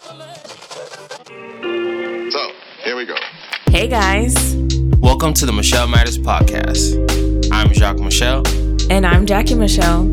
So, here we go. Hey guys, Welcome to the Michelle Matters Podcast. I'm Jacques Michelle. and I'm Jackie Michelle.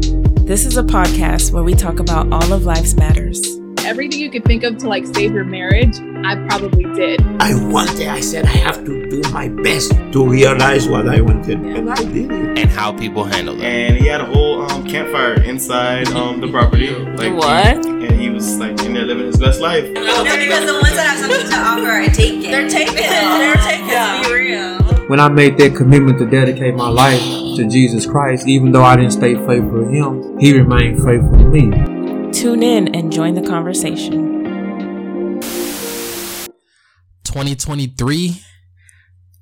This is a podcast where we talk about all of life's matters. everything you could think of to like save your marriage, I probably did. I wanted, I said, I have to do my best to realize what I wanted. And I did it. and how people handle it. and he had a whole um, campfire inside um, the property. Like What? And he was like in there living his best life. No, because the ones that have something to offer are taken. They're taken. They're taken. Let's be real. when I made that commitment to dedicate my life to Jesus Christ, even though I didn't stay faithful to Him, He remained faithful to me. Tune in and join the conversation. 2023.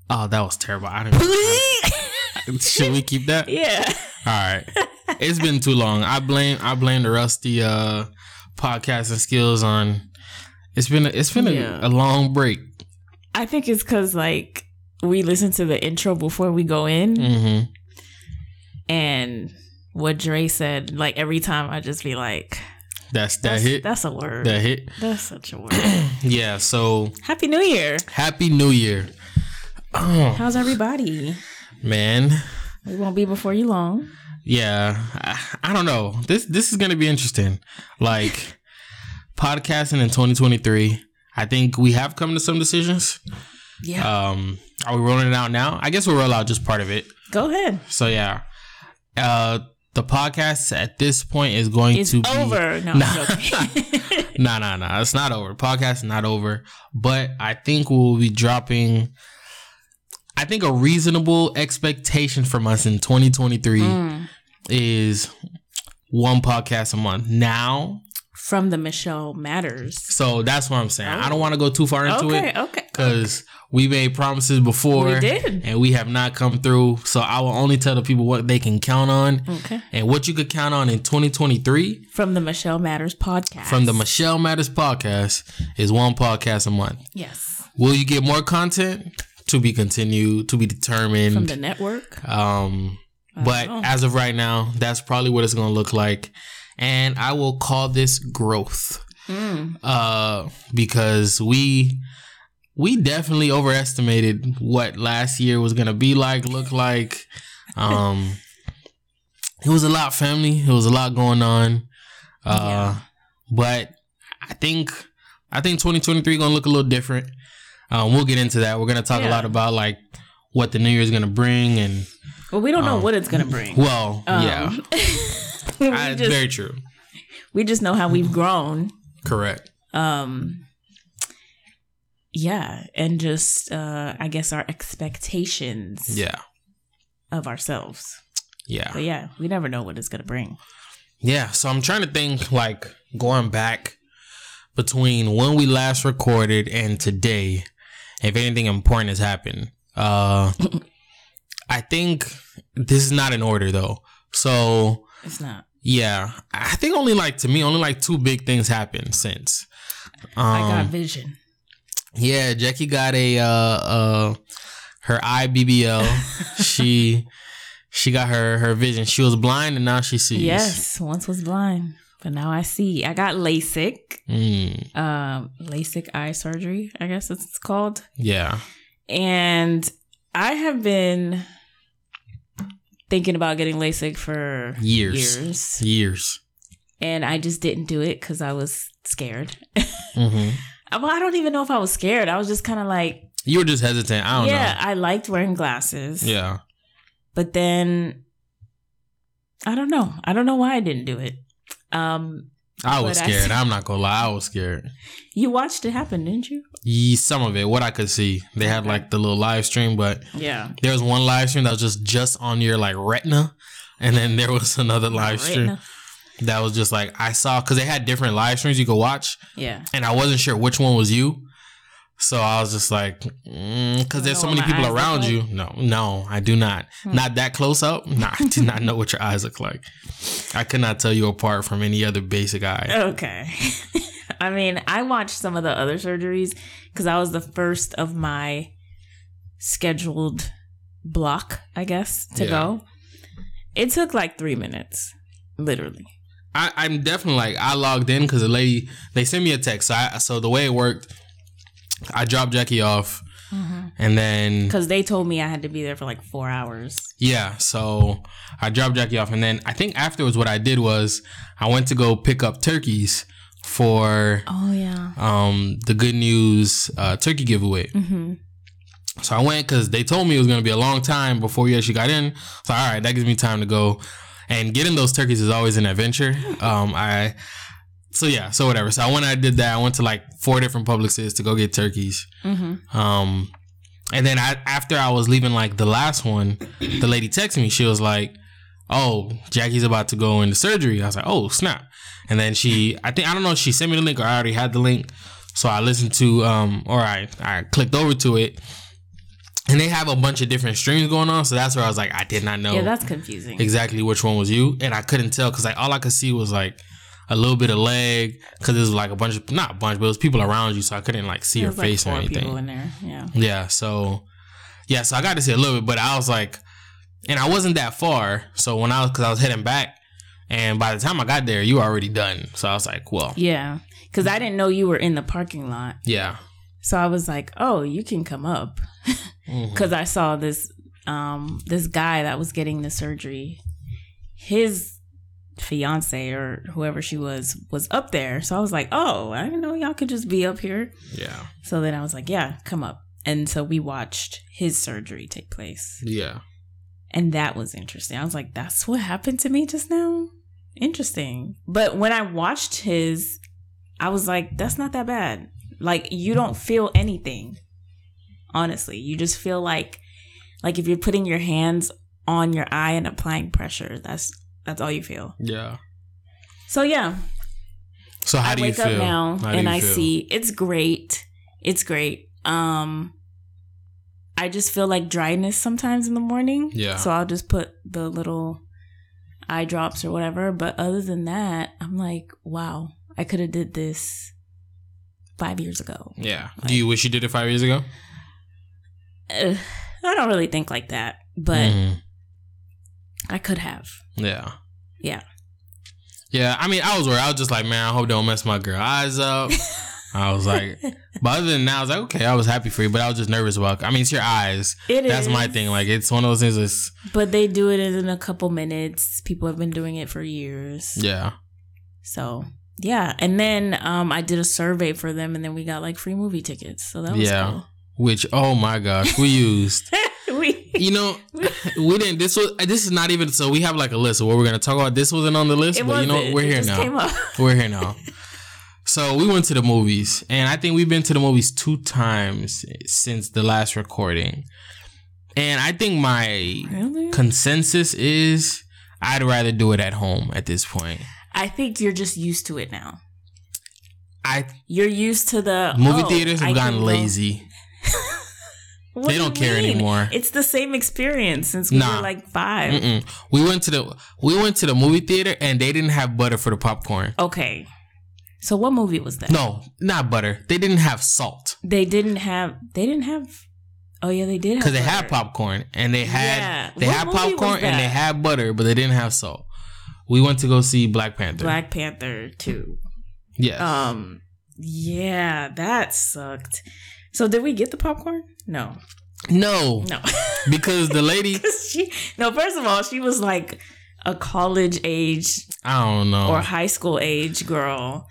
Oh, that was terrible. I didn't. Should we keep that? Yeah. All right. It's been too long. I blame I blame the rusty uh podcasting skills on. It's been a, it's been a, Yeah. a long break. I think it's because like we listen to the intro before we go in, Mm-hmm. and what Dre said, like every time I just be like, That's that that's, hit. That's a word. that hit. That's such a word. Yeah. So Happy New Year. happy New Year. Oh How's everybody? man. We won't be before you long. Yeah, I, I don't know. This this is gonna be interesting. Like podcasting in 2023. I think we have come to some decisions. Yeah. Um, are we rolling it out now? I guess we'll roll out just part of it. go ahead. So yeah, uh, the podcast at this point is going It's to be over. No, Nah. I'm joking. no, no, no. It's not over. Podcast is not over. But I think we'll be dropping. I think a reasonable expectation from us in 2023 Mm. is one podcast a month. Now, From the Michelle Matters. so that's what I'm saying. I don't want to go too far into Okay, it okay. because we made promises before, We did. and we have not come through. So I will only tell the people what they can count on, Okay. and what you could count on in 2023 From the Michelle Matters podcast. from the Michelle Matters podcast is one podcast a month. Yes. Will you get more content? To be continued, to be determined. From the network. um, but as of right now, that's probably what it's going to look like. And I will call this growth. Mm. Uh, because we we definitely overestimated what last year was going to be like, look like. Um, it was a lot, family. It was a lot going on. Uh, but I think I think 2023 going to look a little different. Um, we'll get into that. We're going to talk a lot about like what the new year is going to bring and Well, we don't know Um, what it's gonna bring. well, Um, yeah, I, just, very true. we just know how we've grown. Correct. Um, yeah, and just uh, I guess our expectations Yeah, of ourselves. yeah, But yeah, we never know what it's gonna bring. yeah. So I'm trying to think like going back between when we last recorded and today, if anything important has happened. Uh, I think this is not in order though. So It's not. yeah, I think only like to me, only like two big things happened since. Um, I got vision. Yeah, Jackie got a uh uh her IBBL. she she got her her vision. She was blind and now she sees. Yes, once was blind, but now I see. I got LASIK. Mm, Um, LASIK eye surgery. I guess it's called. yeah. And I have been thinking about getting LASIK for Years. years. Years. And I just didn't do it because I was scared. hmm well, I don't even know if I was scared. I was just kind of like, You were just hesitant. I don't know. yeah, I liked wearing glasses. Yeah. But then I don't know. I don't know why I didn't do it. Um, I was But I scared. I'm not gonna lie. I was scared. you watched it happen, didn't you? Ye- Some of it, what I could see, they had like the little live stream, but Yeah. there was one live stream that was just just on your like retina, and then there was another live stream that was just like I saw because they had different live streams you could watch, Yeah. and I wasn't sure which one was you. So I was just like, because there's so many people around like? Hmm. you. No, no, I do not. Not that close up. Nah, I did not know what your eyes look like. I could not tell you apart from any other basic eye. Okay. I mean, I watched some of the other surgeries because I was the first of my scheduled block, I guess, to Yeah. go. It took like three minutes, literally. I, I'm definitely like I logged in because the lady they sent me a text. So, I, so the way it worked, I dropped Jackie off, and then Because they told me I had to be there for like four hours. yeah, so I dropped Jackie off, and then I think afterwards what I did was I went to go pick up turkeys for Oh yeah. um the good news uh, turkey giveaway. Mm-hmm. So I went because they told me it was gonna be a long time before we actually got in. So all right, that gives me time to go. And getting those turkeys is always an adventure. Um, I so yeah, so whatever. So I went, I did that. I went to like four different Publixes to go get turkeys. Mm-hmm. Um, and then I after I was leaving like the last one, the lady texted me. She was like, "Oh, Jackie's about to go into surgery." I was like, "Oh snap!" And then she, I think I don't know, she sent me the link or I already had the link. So I listened to, um, or I I clicked over to it, and they have a bunch of different streams going on. So that's where I was like, I did not know Yeah, that's confusing. exactly which one was you, and I couldn't tell because like all I could see was like a little bit of leg because it was like a bunch of not a bunch, but it was people around you, so I couldn't like see your There's like face or anything. people in there. Yeah. Yeah, so yeah, so I got to see a little bit, but I was like, and I wasn't that far. So when I was, because I was heading back, and by the time I got there, you were already done. So I was like, well, Yeah. Because I didn't know you were in the parking lot. yeah, So I was like, "Oh, you can come up," because I saw this um this guy that was getting the surgery. His fiance or whoever she was was up there, so I was like, "Oh, I didn't know y'all could just be up here." yeah, So then I was like, "Yeah, come up." And so we watched his surgery take place, yeah, and that was interesting. I was like, "That's what happened to me just now." Interesting. But when I watched his, I was like, "That's not that bad." Like you don't feel anything. Honestly, you just feel like like if you're putting your hands on your eye and applying pressure, that's that's all you feel. yeah. So yeah, So how I do you wake feel up now How and I feel? see it's great. It's great. Um I just feel like dryness sometimes in the morning. Yeah. So I'll just put the little eye drops or whatever. But other than that, I'm like, wow, I could have did this five years ago. Yeah. Do you wish you did it five years ago? Uh, I don't really think like that, but Mhm. I could have. Yeah. Yeah. Yeah, I mean, I was worried. I was just like, man, I hope don't mess my girl eyes up. I was like, but other than that, I was like, okay, I was happy for you, but I was just nervous about. I mean, it's your eyes. It That's my thing. Like, it's one of those things. That's But they do it in a couple minutes. People have been doing it for years. yeah, So yeah, and then um, I did a survey for them, and then we got like free movie tickets. So that was yeah. Which, oh my gosh, we used. You know, we didn't. This was. Uh, this is not even. So we have like a list of what we're gonna talk about. This wasn't on the list, it but you know, we're It here now. We're here now. So we went to the movies, and I think we've been to the movies two times since the last recording. And I think my Really? consensus is I'd rather do it at home at this point. I think you're just used to it now. I You're used to the movie oh, theaters have can gotten go- lazy. What They do don't care mean? anymore. It's the same experience since we Nah. were like 5 Mm-mm. We went to the we went to the movie theater and they didn't have butter for the popcorn. Okay. So what movie was that? No, not butter. They didn't have salt They didn't have. They didn't have. Oh yeah, they did because they had popcorn and they had Yeah. they What had popcorn and they had butter, but they didn't have salt. We went to go see Black Panther. Black Panther two. yes. Um. Yeah, that sucked. So did we get the popcorn? No. no, No. because the lady she no. First of all, she was like a college age I don't know. or high school age girl,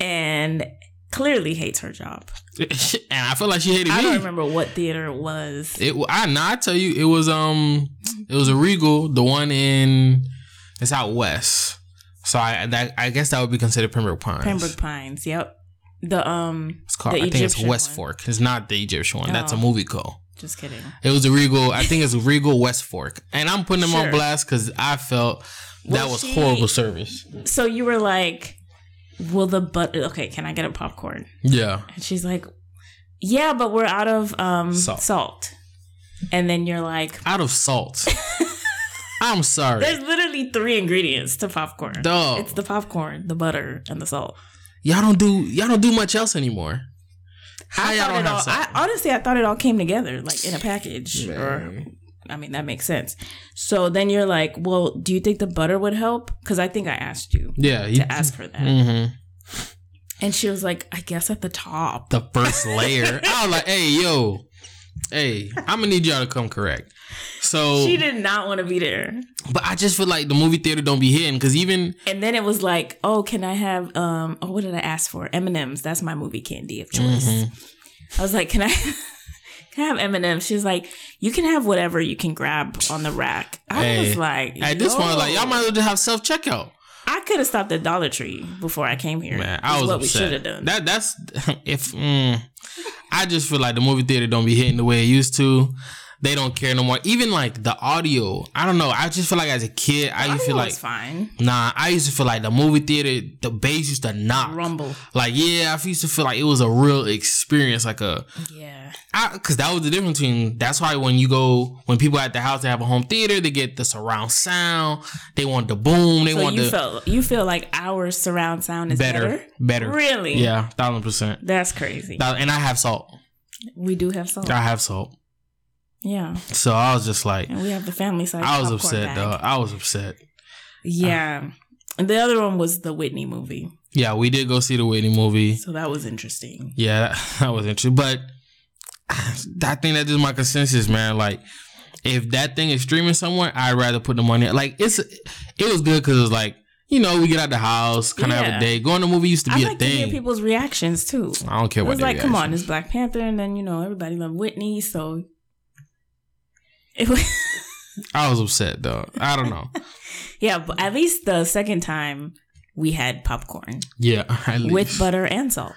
and clearly hates her job. and I feel like she hated I me. I don't remember what theater it was. It I no, I tell you, it was um, it was a Regal, the one in it's out west. So I that I guess that would be considered Pembroke Pines. Pembroke Pines. Yep. The um. It's called. the I think it's West one. Fork. It's not the Egyptian one. That's a Oh. movie call. Just kidding. It was a Regal. I think it's Regal West Fork, and I'm putting them on blast because I felt that Well, was she- horrible service. So you were like, "Will the but okay? Can I get a popcorn?" Yeah, And she's like, "Yeah, but we're out of um Salt. salt." And then you're like, out of salt. I'm sorry. "There's literally three ingredients to popcorn. Dog. It's the popcorn, the butter, and the salt." Y'all don't do y'all don't do much else anymore. How I y'all don't have all. I, honestly, I thought it all came together, like in a package. Or I mean, that makes sense. So then you're like, well, do you think the butter would help? Because I think I asked you Yeah, you, to ask her that. hmm And she was like, I guess at the top. the first layer. I was like, hey, yo, hey, I'm gonna need y'all to come correct. So, She did not want to be there. but I just feel like the movie theater don't be hitting because even And then it was like, oh, can I have um oh what did I ask for? M&M's. That's my movie candy of choice. Mm-hmm. I was like, can I can I have M&M's? She's like, you can have whatever you can grab on the rack. I Hey, was like, at this point, like y'all might as well just have self checkout. I could have stopped at Dollar Tree before I came here. Man, I was what we should have done. That that's if mm, I just feel like the movie theater don't be hitting the way it used to. They don't care no more. Even like the audio, I don't know. I just feel like as a kid, I used to feel like fine. nah. I used to feel like the movie theater, the bass used to knock. Rumble. Like yeah, I used to feel like it was a real experience, like a Yeah. because that was the difference between. That's why when you go, when people at the house they have a home theater, they get the surround sound. They want the boom. They So want you the felt you feel like our surround sound is better, better? better. Really? Yeah, thousand percent. That's crazy. And I have salt. we do have salt. I have salt. Yeah. So I was just like, And we have the family side. I was upset, though. I was upset. Yeah. And the other one was the Whitney movie. Yeah, we did go see the Whitney movie. So that was interesting. Yeah, that, that was interesting. But I think that's my consensus, man. Like, if that thing is streaming somewhere, I'd rather put the money. Like, it's it was good because it was like, you know, we get out of the house, kind of have a day. Going to the movie used to I be like a to hear thing. people's reactions too. I don't care It what was they like, come on, it's Black Panther, and then you know everybody loved Whitney, so it was I was upset though. I don't know. yeah. But at least the second time we had popcorn Yeah, with butter and salt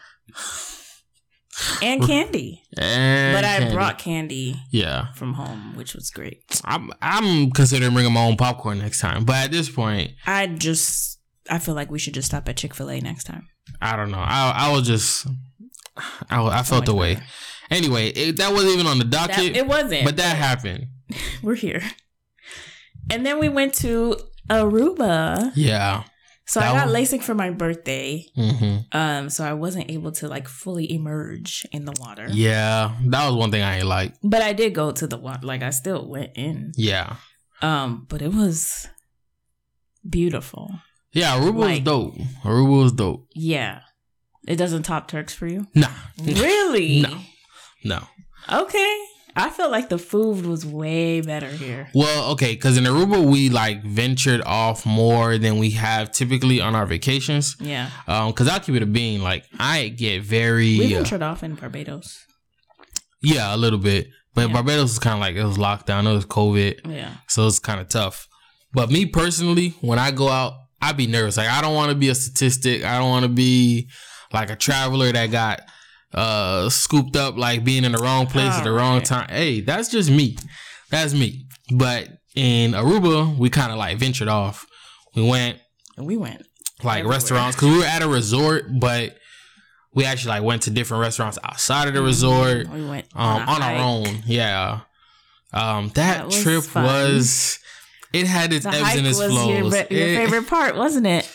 and candy. And But I candy. brought candy Yeah, from home, which was great. I'm I'm considering bringing my own popcorn next time. But at this point, I just I feel like we should just stop at Chick Fil A next time. I don't know. I I was just I, I felt much the way. Anyway, it, that wasn't even on the That, docket. it wasn't, but that happened. We're here. And then we went to Aruba. Yeah. So That I got one- LASIK for my birthday. hmm Um, so I wasn't able to like fully emerge in the water. Yeah, that was one thing I like. But I did go to the water. Like I still went in. Yeah. Um, but it was beautiful. Yeah, Aruba was dope. Aruba was dope. Yeah. It doesn't top Turks for you? Nah. Really? No. No. Okay. I feel like the food was way better here. Well, okay, because in Aruba we like ventured off more than we have typically on our vacations. Yeah. Um, because I'll keep it a being like I get very We uh, ventured off in Barbados. yeah a little bit, but Yeah. Barbados was kind of like it was locked down. It was COVID. Yeah. So it's kind of tough. But me personally, when I go out, I be nervous. Like I don't want to be a statistic. I don't want to be like a traveler that got uh scooped up like being in the wrong place at the wrong Alright. time. Hey, that's just me. That's me. But in Aruba, we kind of like ventured off. We went We went. like Everywhere. restaurants because we were at a resort, but we actually like went to different restaurants outside of the resort We went um, a on our own. Yeah. Um, that, That was trip fun. was. It had its The ebbs and its was flows. your, your It- favorite part, wasn't it?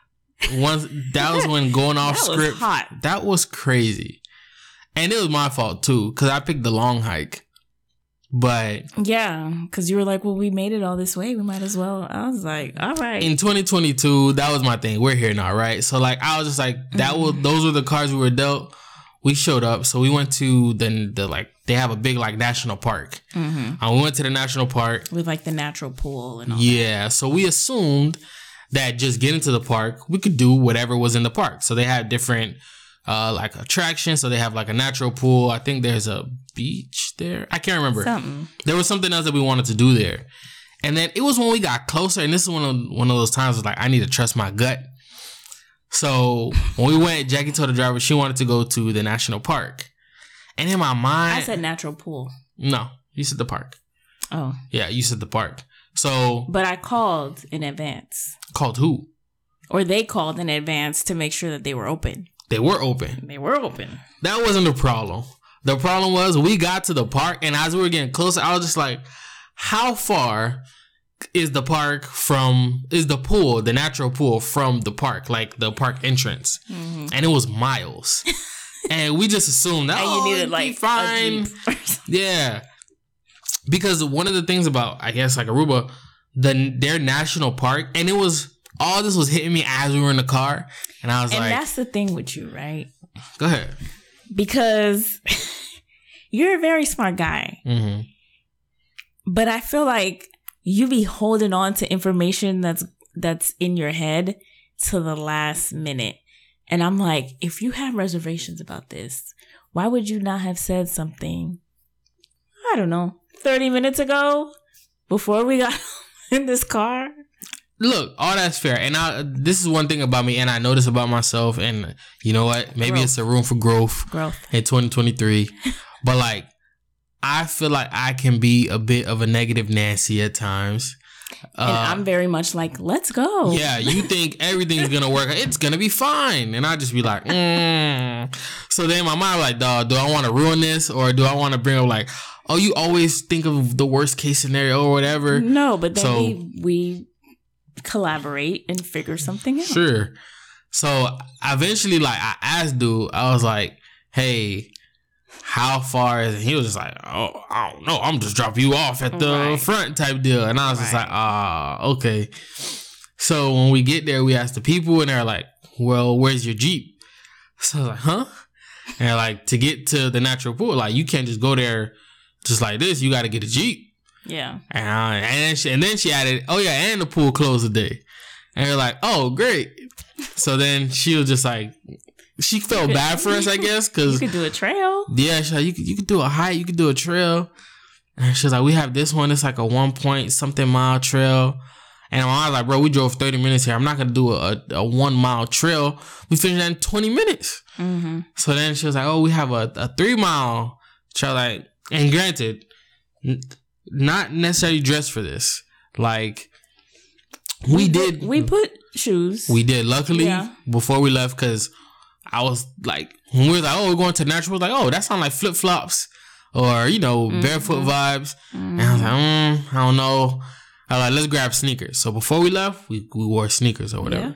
Once that was when going off That was script. hot. That was crazy, and it was my fault too because I picked the long hike. But Yeah, because you were like, "Well, we made it all this way. We might as well." I was like, "All right." in 2022, that was my thing. We're here now, right? So like, I was just like, that was Mm-hmm. those were the cards we were dealt. We showed up, so we went to the the like they have a big like national park. hmm And we went to the national park. With like the natural pool and all. Yeah, so we assumed that just getting to the park, we could do whatever was in the park. So they had different uh like attraction. So they have like a natural pool. I think there's a beach there. I can't remember. Something. There was something else that we wanted to do there. And then it was when we got closer, and this is one of one of those times was like I need to trust my gut. So when we went, Jackie told the driver she wanted to go to the national park. And in my mind I said natural pool. No, you said the park. Oh, Yeah, you said the park. So but I called in advance, called who? or they called in advance to make sure that they were open. They were open. They were open. That wasn't the problem. The problem was we got to the park, and as we were getting closer, I was just like, "How far is the park from? Is the pool, the natural pool, from the park, like the park entrance?" Mm-hmm. And it was miles, and we just assumed that And oh, you needed like fine. Yeah. because one of the things about I guess like Aruba, the their national park, and it was all this was hitting me as we were in the car, and I was And like, that's the thing with you, right? "Go ahead." Because you're a very smart guy. hmm but I feel like you be holding on to information that's that's in your head to the last minute. And I'm like, if you have reservations about this, why would you not have said something? I don't know, 30 minutes ago before we got in this car? Look, all that's fair, and I this is one thing about me, and I notice about myself, and you know what? Maybe Growth. it's a room for growth Growth. in 2023, but like. I feel like I can be a bit of a negative Nancy at times. and Uh, I'm very much like, let's go. Yeah, you think everything's gonna work. It's gonna be fine. And I just be like, mm. So then my mind like, dog, do I want to ruin this or do I want to bring up like, oh, you always think of the worst case scenario or whatever? No, but then So- we we collaborate and figure something out. Sure. So eventually, like, I asked dude, I was like, hey, how far is it? He was just like, oh, I don't know. I'm just dropping you off at the Right. front type deal. And I was just like, ah, okay. So when we get there, we ask the people, and they're like, well, where's your Jeep? So I was like, huh? And like, to get to the natural pool, like, you can't just go there just like this. You got to get a Jeep. Yeah. And, I, and, then she, and then she added, oh yeah, and the pool closed today. And they're like, oh great. So then she was just like, she felt bad for us, I guess, because You could do a trail. yeah, she's like, you could you could do a hike, you could do a trail. And she's like, we have this one. It's like a one point something mile trail. And I was like, bro, we drove thirty minutes here. I'm not gonna do a, a, a one mile trail. We finished that in twenty minutes. Mm-hmm. So then she was like, "Oh, we have a, a three mile trail." Like, and granted, not necessarily dressed for this. Like, we, did, We put shoes. we did. Luckily, Yeah. before we left, because I was like, when we were like, "Oh, we're going to natural," like, "Oh, that sounds like flip flops." Or you know barefoot vibes, and I was like, mm, I don't know. I was like, let's grab sneakers. So before we left, we, we wore sneakers or whatever. Yeah.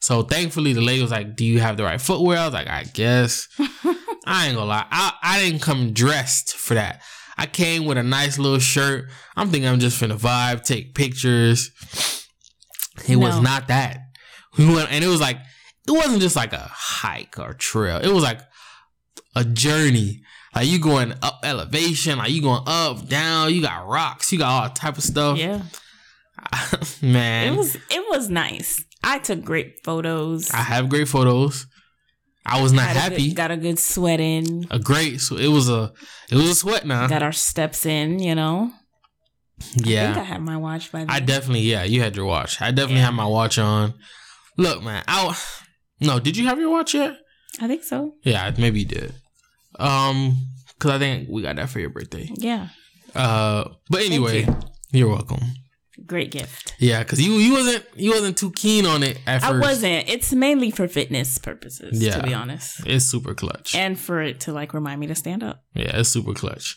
So thankfully, the lady was like, "Do you have the right footwear?" I was like, "I guess." I ain't gonna lie, I I didn't come dressed for that. I came with a nice little shirt. I'm thinking I'm just finna vibe, take pictures. It was not that. We went, and it was like it wasn't just like a hike or trail. It was like a journey. Like you going up elevation, like you going up, down. You got rocks, you got all type of stuff. Yeah. Man, It was it was nice. I took great photos. I have great photos. I was not Had a happy. good- got a good sweat in. a great. So it was a. It was a sweat now. Got our steps in. You know. Yeah. I think I had my watch by then. I, definitely. Yeah, you had your watch. I definitely Yeah. had my watch on. Look, man. I. No, did you have your watch yet? I think so. Yeah, maybe you did. Um, because I think we got that for your birthday. Yeah. Uh, but anyway, you. you. are welcome. Great gift. Yeah, because you you wasn't you wasn't too keen on it at I first. wasn't. It's mainly for fitness purposes, Yeah. to be honest. It's super clutch. And for it to like remind me to stand up. Yeah, it's super clutch.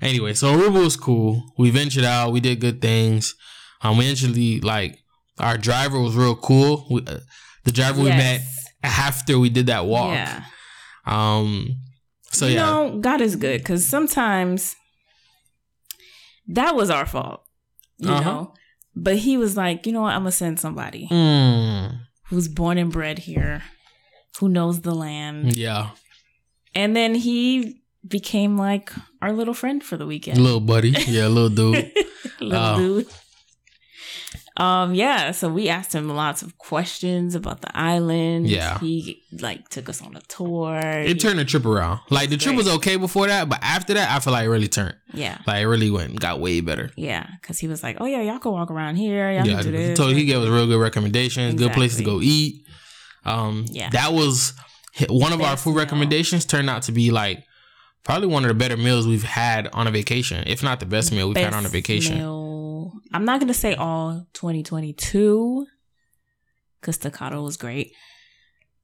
Anyway, so Aruba was cool. We ventured out. We did good things. Um, we actually like our driver was real cool. We, uh, the driver we met after we did that walk. Yeah. Um. So you yeah. know, God is good because sometimes that was our fault, you Uh-huh. know. But he was like, you know what? I'm gonna send somebody Mm, who's born and bred here, who knows the land, yeah, and then he became like our little friend for the weekend. little buddy. Yeah, little dude. little dude. Um, yeah, so we asked him lots of questions about the island. Yeah. He like took us on a tour. It He- turned the trip around. Like the trip Great. was okay before that, but after that, I feel like it really turned. Yeah. Like it really went got way better. Yeah, because he was like, "Oh yeah, y'all can walk around here. Y'all yeah, can do this." so he gave us real good recommendations, good places to go eat. Um, Yeah. that was one of our food recommendations. Turned out to be like probably one of the better meals we've had on a vacation, if not the best meal we've had on a vacation. meal. I'm not gonna say all 2022 because staccato was great.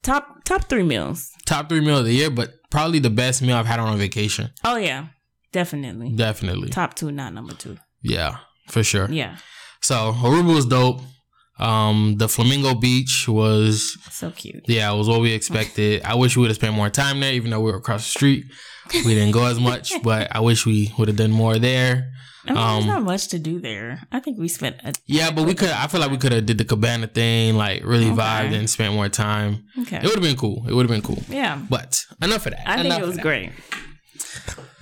Top top three meals. Top three meal of the year, but probably the best meal I've had on a vacation. Oh yeah, definitely. Definitely, Top two, not number two. yeah, for sure. Yeah. So Aruba was dope. Um, the Flamingo Beach was So cute. yeah, it was what we expected. I wish we would have spent more time there, even though we were across the street. We didn't go as much, but I wish we would have done more there. I mean, Um, there's not much to do there. I think we spent a Yeah, but we could. I feel like we could have did the cabana thing, like really Okay. vibed and spent more time. okay. It would have been cool. It would have been cool. yeah, But enough of that. I think it was great.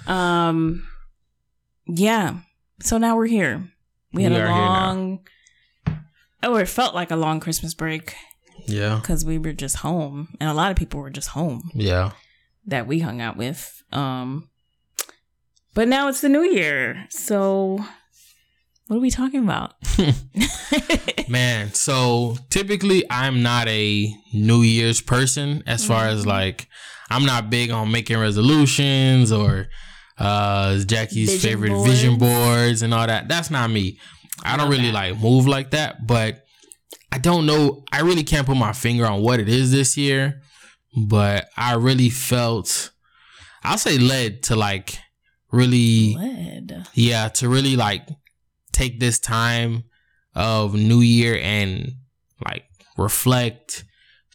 Um, yeah. So now we're here. We had We a are here now. long, oh, it felt like a long Christmas break Yeah, because we were just home, and a lot of people were just home yeah. that we hung out with. Um, but now it's the new year, so what are we talking about? Man, so typically I'm not a New Year's person as far as Mm-hmm. like I'm not big on making resolutions or uh Jackie's Vision favorite vision boards. boards and all that. That's not me. I don't really that. like move like that, but I don't know. I really can't put my finger on what it is this year, but I really felt I'll say led to like really yeah, to really like take this time of New Year and like reflect,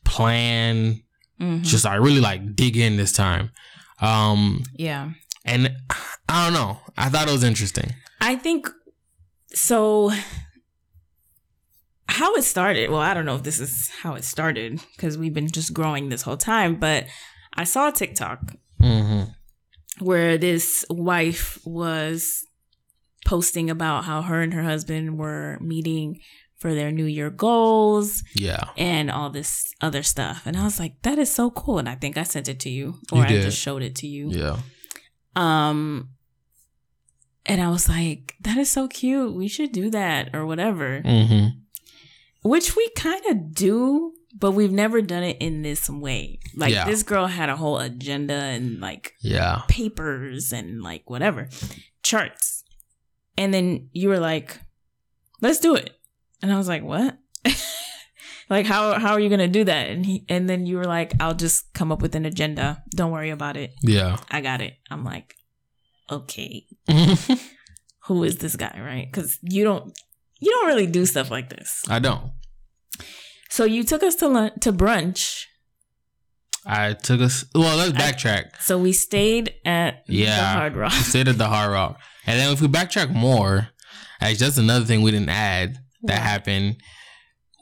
plan, Mhm. just like really like dig in this time. Um yeah. and I don't know. I thought it was interesting. I think so. How it started, well, I don't know if this is how it started because we've been just growing this whole time, but I saw a TikTok Mm-hmm. Where this wife was posting about how her and her husband were meeting for their New Year goals Yeah. and all this other stuff. And I was like, that is so cool. And I think I sent it to you or You I just showed it to you. Yeah. Um, and I was like, that is so cute. We should do that or whatever, Mm-hmm. which we kind of do, but we've never done it in this way. Like, Yeah. this girl had a whole agenda and like Yeah. papers and like whatever charts. And then you were like, let's do it. And I was like, what? like how how are you gonna do that? And he and then you were like, I'll just come up with an agenda. Don't worry about it. Yeah. I got it. I'm like, okay, who is this guy, right? Because you don't you don't really do stuff like this. I don't. So you took us to lunch to brunch. I took us well, let's backtrack. So we stayed at Yeah. the Hard Rock. Stayed at the Hard Rock. And then if we backtrack more, actually that's another thing we didn't add that happened.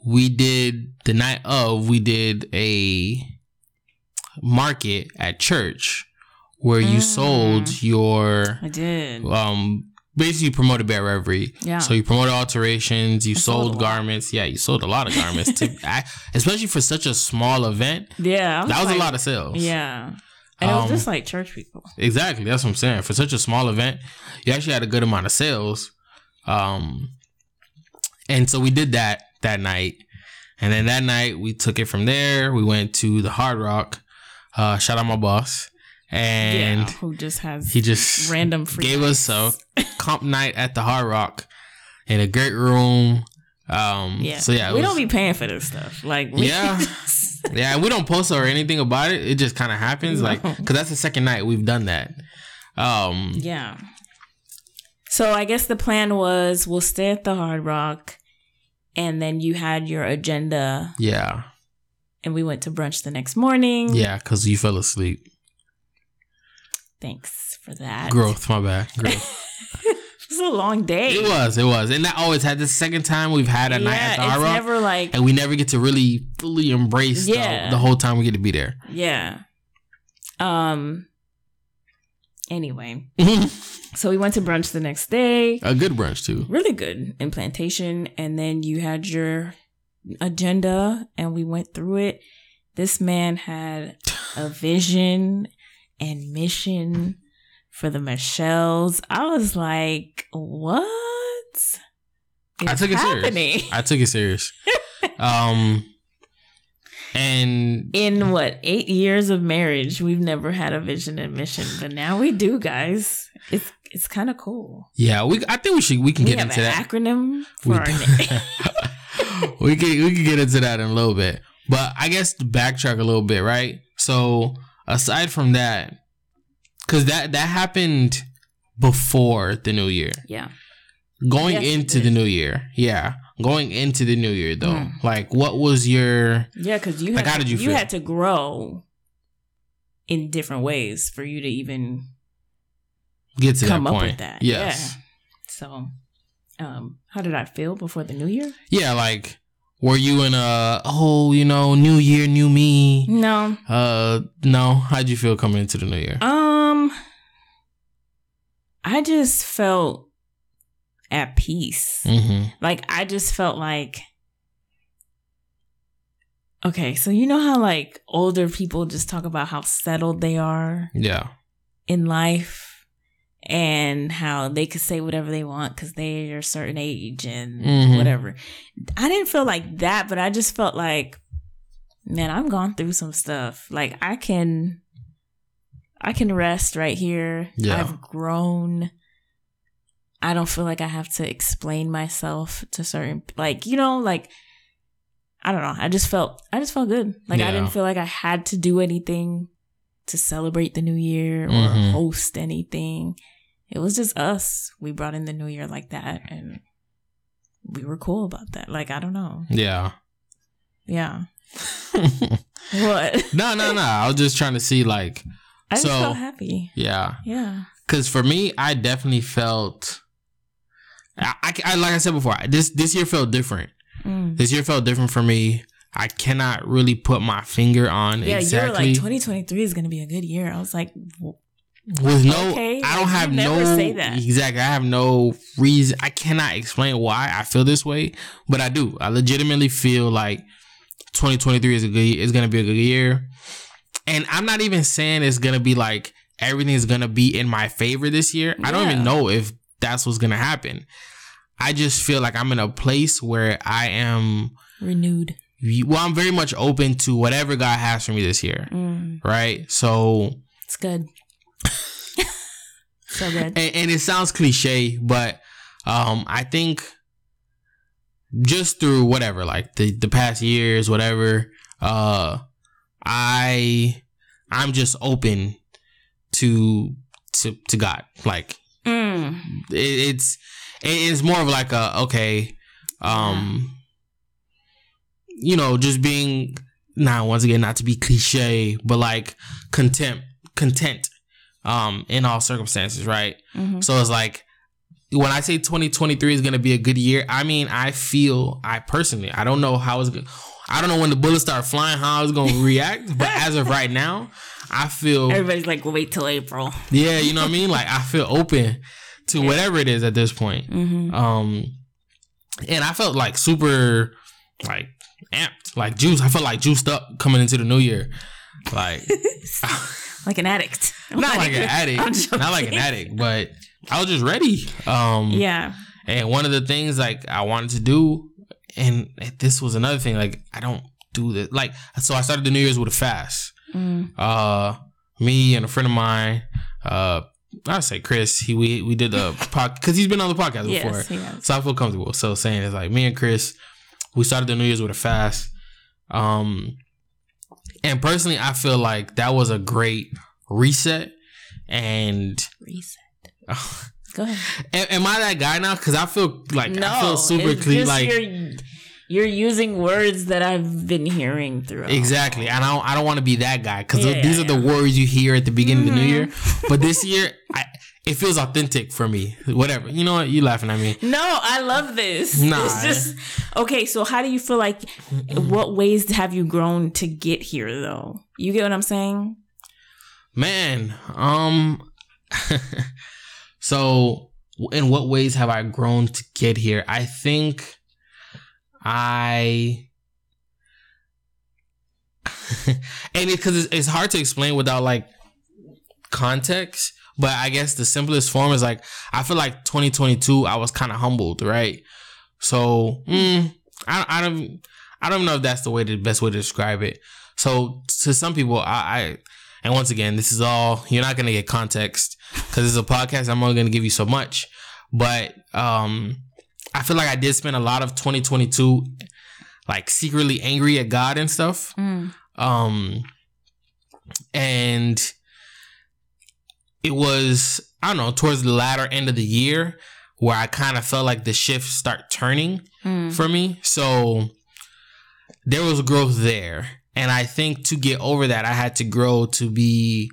We did the night of we did a market at church where you Mm. sold your I did. um basically you promoted Bear Reverie. Yeah. So you promoted alterations, you sold sold, garments. Yeah, you sold a lot of garments to I, especially for such a small event. Yeah, I that was like- a lot of sales. Yeah, and it was Um, just like church people. Exactly. That's what I'm saying. For such a small event, you actually had a good amount of sales. Um, and so we did that that night. And then that night we took it from there. We went to the Hard Rock. Uh, shout out my boss. And yeah, who just has he just random free gave us a comp night at the Hard Rock in a great room. Um, Yeah, so yeah, we was- don't be paying for this stuff. Like, we, Yeah. yeah, we don't post or anything about it. It just kind of happens, like, because that's the second night we've done that. Um, yeah. So I guess the plan was we'll stay at the Hard Rock, and then you had your agenda, yeah, and we went to brunch the next morning. yeah, because you fell asleep. Thanks for that. Growth, my bad. Growth. It was a long day. it was, it was, and that always had the second time we've had a night Yeah, at the it's never like and we never get to really fully embrace the- Yeah. the, whole time we get to be there. yeah. Um. Anyway, so we went to brunch the next day. a good brunch too. really good in plantation and then you had your agenda and we went through it this man had a vision and mission for the michelles i was like what I took it happening serious. I took it serious. um, and in what eight years of marriage we've never had a vision and mission but now we do guys it's it's kind of cool yeah, we. I think we should. We can we get have into an that. acronym for We, our name we can we can get into that in a little bit. But I guess to backtrack a little bit, right? So aside from that, because that that happened before the new year, yeah going into the new year, yeah. going into the new year though, Mm. like what was your Yeah, because you Like, had how to, did you you feel? had to grow in different ways for you to even get to come that up with that. Yes. Yeah. So, um, how did I feel before the new year? Yeah. like were you in a oh you know new year new me? No. Uh no. How'd you feel coming into the new year? Um, I just felt at peace. Mm-hmm. Like I just felt like Okay, so you know how like older people just talk about how settled they are Yeah. in life and how they could say whatever they want cuz they're a certain age and Mhm. whatever. I didn't feel like that, but I just felt like man, I've gone through some stuff. Like I can I can rest right here. Yeah. I've grown. I don't feel like I have to explain myself to certain like, you know, like I don't know. I just felt I just felt good. Like I didn't feel like I had to do anything to celebrate the new year or Mhm. host anything. It was just us. We brought in the new year like that and we were cool about that. Like I don't know. Yeah. Yeah. What? no, no, no. I was just trying to see like I just So- felt happy. yeah. Yeah. Cause for me, I definitely felt. I, I, I- like I said before, this this year felt different. Mm. This year felt different for me. I cannot really put my finger on Yeah, exactly Yeah, you were like 2023 is going to be a good year. I was like, with no. Okay, I don't like, have no say that. exactly. I have no reason. I cannot explain why I feel this way, but I do. I legitimately feel like 2023 is a good. Is going to be a good year, and I'm not even saying it's going to be like everything is going to be in my favor this year. I don't even know if that's what's going to happen. I just feel like I'm in a place where I am. renewed. Well, I'm very much open to whatever God has for me this year, Mm, right? So it's good. so good. and, and it sounds cliche, but um, I think just through whatever, like the the past years, whatever, uh, I I'm just open to to to God. Like Mm, it, it's it- it's more of like a okay, um, you know, just being now once again not to be cliche, but like content content um in all circumstances, right? mhm. So it's like when I say 2023 is going to be a good year, I mean, I feel, I personally, I don't know how it's going to, I don't know when the bullets start flying, how it's going to react. But as of right now, I feel, Everybody's like, wait till April. yeah, you know what I mean? Like, I feel open to whatever it is at this point. Mm-hmm. Um, and I felt like super, like, amped, like juice. I felt like juiced up coming into the new year. Like, Like an addict. not like an addict, not like an addict, but I was just ready. Um, Yeah. And one of the things like I wanted to do, and this was another thing, like I don't do this. Like so I started the New Year's with a fast. Mm. Uh me and a friend of mine, uh I say Chris, he we we did a pod because he's been on the podcast before. Yes, yes. So I feel comfortable. So saying it's like me and Chris, we started the New Year's with a fast. Um and personally I feel like that was a great reset. And Reset. Go ahead. Am, am I that guy now? Because I feel like no, I feel super clean. Like you're, you're using words that I've been hearing throughout. exactly, and I don't, I don't want to be that guy because Yeah, these are the words you hear at the beginning of the new year. Mm-hmm. But this year, I, it feels authentic for me. Whatever, you know what? You laughing at me? No, I love this. Nah. It's just okay. So, how do you feel like? What ways have you grown to get here, though? You get what I'm saying? Man, um, so in what ways have I grown to get here? I think I, and because it's, it's hard to explain without like context, but I guess the simplest form is like I feel like 2022 I was kind of humbled, right? So mm, I I don't I don't know if that's the way the best way to describe it. So to some people, I, I and once again, this is all you're not gonna get context because it's a podcast. I'm only gonna give you so much, but um, I feel like I did spend a lot of 2022 like secretly angry at God and stuff. Um, and it was I don't know towards the latter end of the year where I kind of felt like the shift start turning Mm. for me. So there was growth there. And I think to get over that, I had to grow to be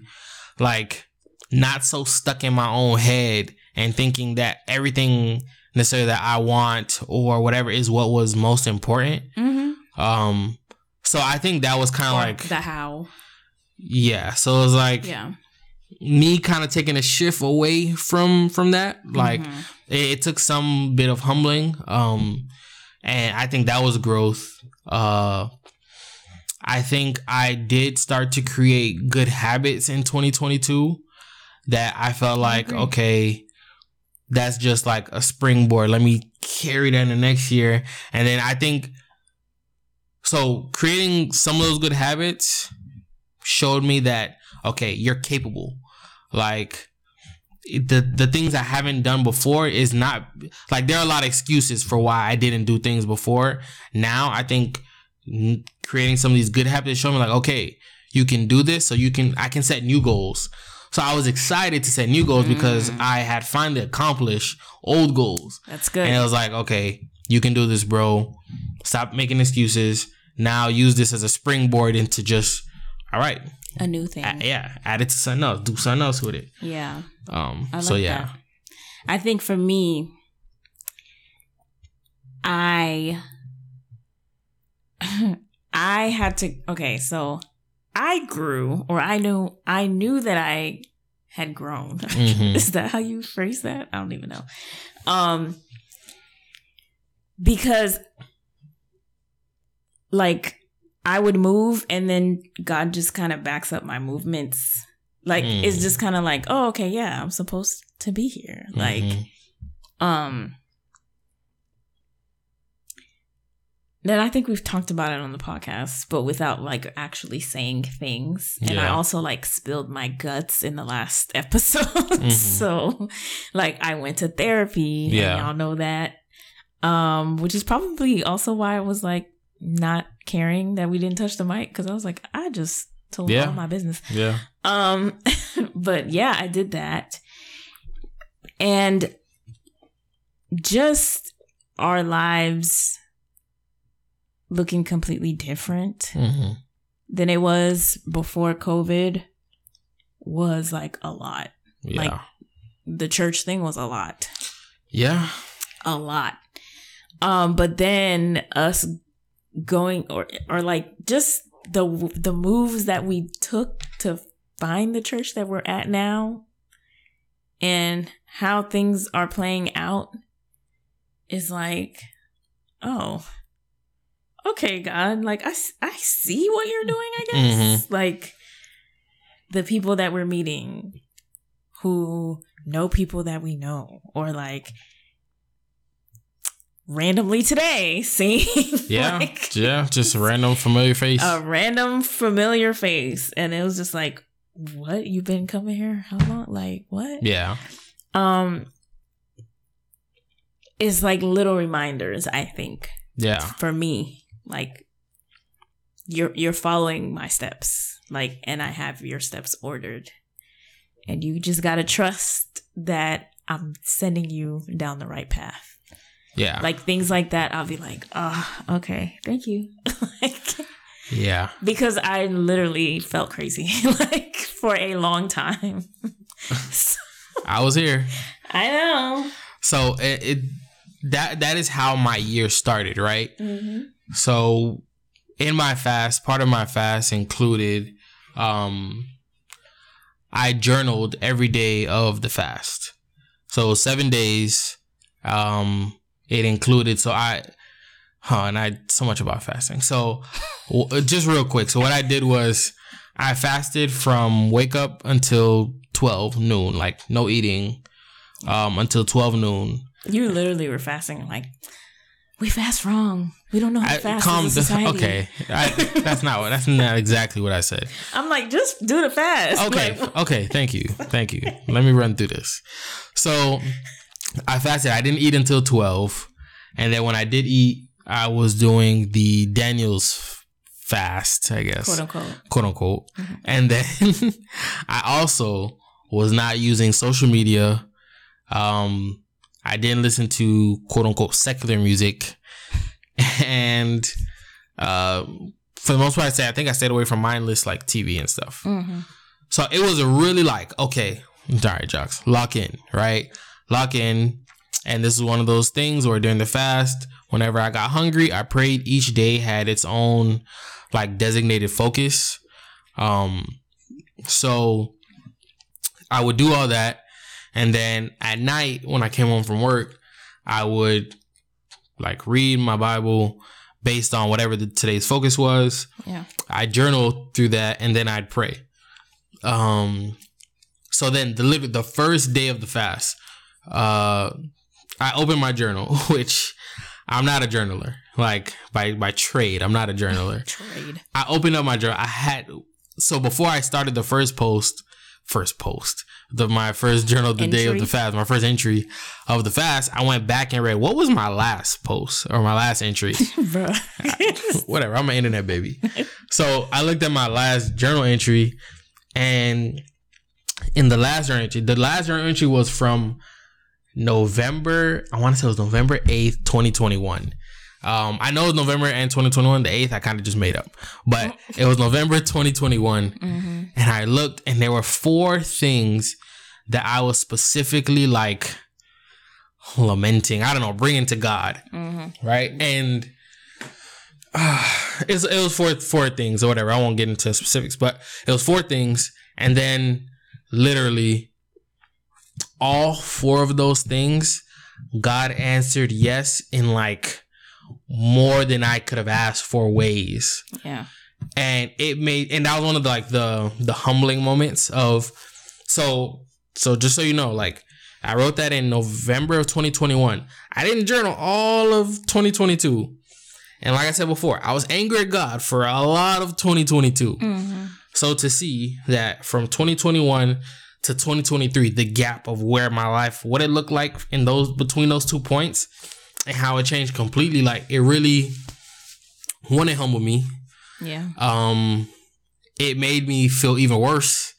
like not so stuck in my own head and thinking that everything necessarily that I want or whatever is what was most important. Mm-hmm. Um, so I think that was kind of like, the how. yeah. So it was like Yeah. Me kind of taking a shift away from from that. Like Mhm. it, it took some bit of humbling. Um, and I think that was growth. Uh, I think I did start to create good habits in 2022 that I felt like, okay, that's just like a springboard. Let me carry that in the next year. And then I think, so creating some of those good habits showed me that, okay, you're capable. Like, the the things I haven't done before is not like there are a lot of excuses for why I didn't do things before. Now I think creating some of these good habits show me like okay, you can do this, so you can I can set new goals. So I was excited to set new goals because mm. I had finally accomplished old goals, That's good. and it was like okay, you can do this, bro. Stop making excuses. Now use this as a springboard into just all right, a new thing. a- yeah, add it to something else, do something else with it. yeah. Um, I like so yeah. that. I think for me, I I had to okay, so I grew or I knew I knew that I had grown. Mhm. Is that how you phrase that? I don't even know. Um because like I would move and then God just kind of backs up my movements. Like Mm. it's just kind of like, oh, okay, yeah, I'm supposed to be here. Like, Mhm. um, then I think we've talked about it on the podcast, but without like actually saying things. And I also like spilled my guts in the last episode. Mhm. so, like, I went to therapy. Yeah. And y'all know that. Um, which is probably also why I was like not caring that we didn't touch the mic because I was like, I just told Yeah. all my business. Yeah. Um, but yeah, I did that. And just our lives looking completely different hmm than it was before COVID was like a lot. Yeah. Like the church thing was a lot. yeah. A lot. Um, but then us going or or like just the the moves that we took to find the church that we're at now and how things are playing out is like oh okay god like i, I see what you're doing i guess? Mm-hmm. Like the people that we're meeting who know people that we know or like randomly today seeing Yeah. like, yeah. Just a random familiar face. a random familiar face and it was just like what you've been coming here how long like what yeah. um it's like little reminders i think Yeah. for me like you're you're following my steps like and i have your steps ordered and you just got to trust that i'm sending you down the right path Yeah. like things like that i'll be like oh okay thank you like yeah. because I literally felt crazy like for a long time. So, I was here. I know. So it, it that that is how my year started, right? So in my fast, part of my fast included um I journaled every day of the fast. So 7 days um it included so I huh, and I so much about fasting. So just real quick. So what I did was I fasted from wake up until 12 noon, like no eating um until 12 noon. You literally were fasting like we fast wrong. We don't know how to fast calm as society. Okay, I, that's not what. That's not exactly what I said. I'm like, just do the fast. Okay, Like, okay. Thank you, thank you. Let me run through this. So, I fasted. I didn't eat until twelve, and then when I did eat, I was doing the Daniel's fast, I guess, quote unquote. quote unquote. And then I also was not using social media, um, I didn't listen to quote unquote secular music, and uh, for the most part, I say I think I stayed away from mindless like TV and stuff. Mm-hmm. So it was a really like, okay, all right, jocks, lock in, right? Lock in. And this is one of those things where during the fast, whenever I got hungry, I prayed each day had its own like designated focus. Um, so I would do all that. And then at night, when I came home from work, I would like read my Bible based on whatever the, today's focus was. Yeah. I journal through that and then I'd pray. Um, so then the the first day of the fast, uh, I opened my journal, which I'm not a journaler. Like by by trade, I'm not a journaler. Trade. I opened up my journal. I had so before I started the first post, first post, the my first journal the day of the fast, my first entry of the fast. I went back and read what was my last post or my last entry. Bruh. Whatever, I'm an internet baby. So I looked at my last journal entry, and in the last journal entry, the last journal entry was from November. I want to say it was November eighth, twenty twenty one. Um, I know it was November and 2021. The 8th, I kind of just made up. But it was November 2021. And I looked, and there were four things that I was specifically like lamenting. I don't know, bringing to God. Right. And uh, it was four, four things or whatever. I won't get into specifics, but it was four things. And then literally all four of those things, God answered yes in like more than I could have asked for ways. Yeah. And it made and that was one of the like the the humbling moments of so so just so you know, like I wrote that in November of 2021. I didn't journal all of 2022. And like I said before, I was angry at God for a lot of 2022. Mm-hmm. So to see that from 2021 to 2023, the gap of where my life, what it looked like in those between those two points, and how it changed completely, like it really one it humbled me. Yeah. Um, it made me feel even worse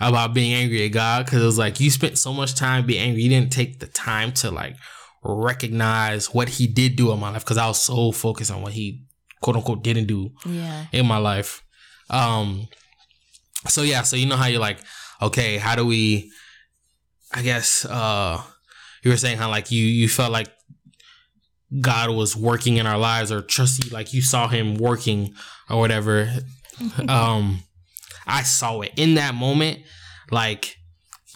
about being angry at God because it was like you spent so much time being angry, you didn't take the time to like recognize what He did do in my life because I was so focused on what He quote unquote didn't do Yeah. in my life. Um so yeah, so you know how you're like, okay, how do we I guess uh you were saying how like you you felt like God was working in our lives or trust you like you saw him working or whatever. um I saw it in that moment. Like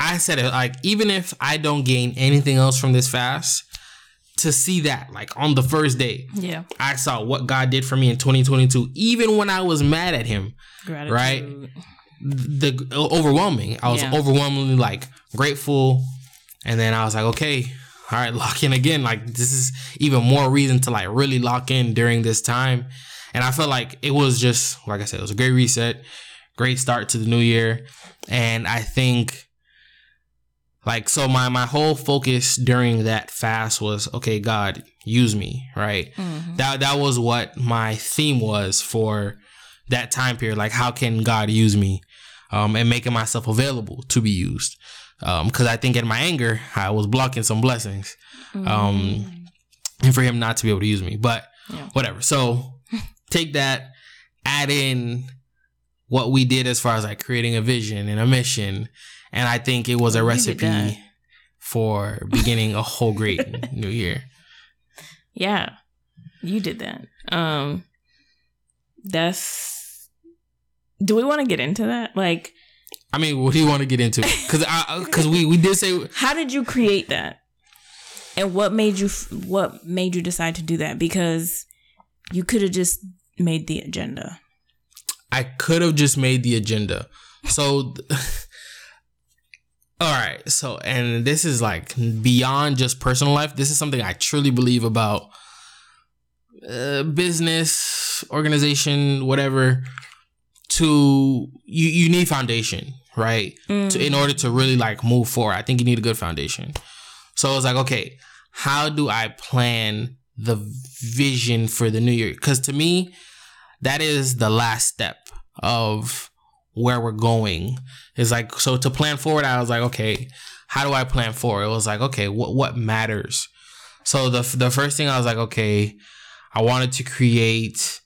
I said it like even if I don't gain anything else from this fast, to see that like on the first day, Yeah. I saw what God did for me in 2022, even when I was mad at Him. Gratitude. Right. The overwhelming, I was Yeah. overwhelmingly like grateful, and then I was like, okay, all right, lock in again. Like this is even more reason to like really lock in during this time, and I felt like it was just like I said, it was a great reset, great start to the new year, and I think like so my my whole focus during that fast was okay god use me right? Mm-hmm. That that was what my theme was for that time period. Like how can god use me um and making myself available to be used um because i think in my anger i was blocking some blessings um and for him not to be able to use me but Yeah. whatever so take that add in what we did as far as like creating a vision and a mission and i think it was a You did that. recipe for beginning a whole great new year Yeah. You did that. Um that's do we want to get into that? Like i mean what do you want to get into because i because we we did say how did you create that? And what made you what made you decide to do that? Because you could have just made the agenda. I could have just made the agenda. So, all right. So, and this is like beyond just personal life. This is something I truly believe about uh, business, organization, whatever. To you, you need foundation, right? To, in order to really like move forward, I think you need a good foundation. So it's like, okay, how do I plan the vision for the new year? Because to me, that is the last step of where we're going. is like so to plan forward. I was like, okay, how do I plan forward? It was like, okay, what what matters? So the the first thing I was like, okay, I wanted to create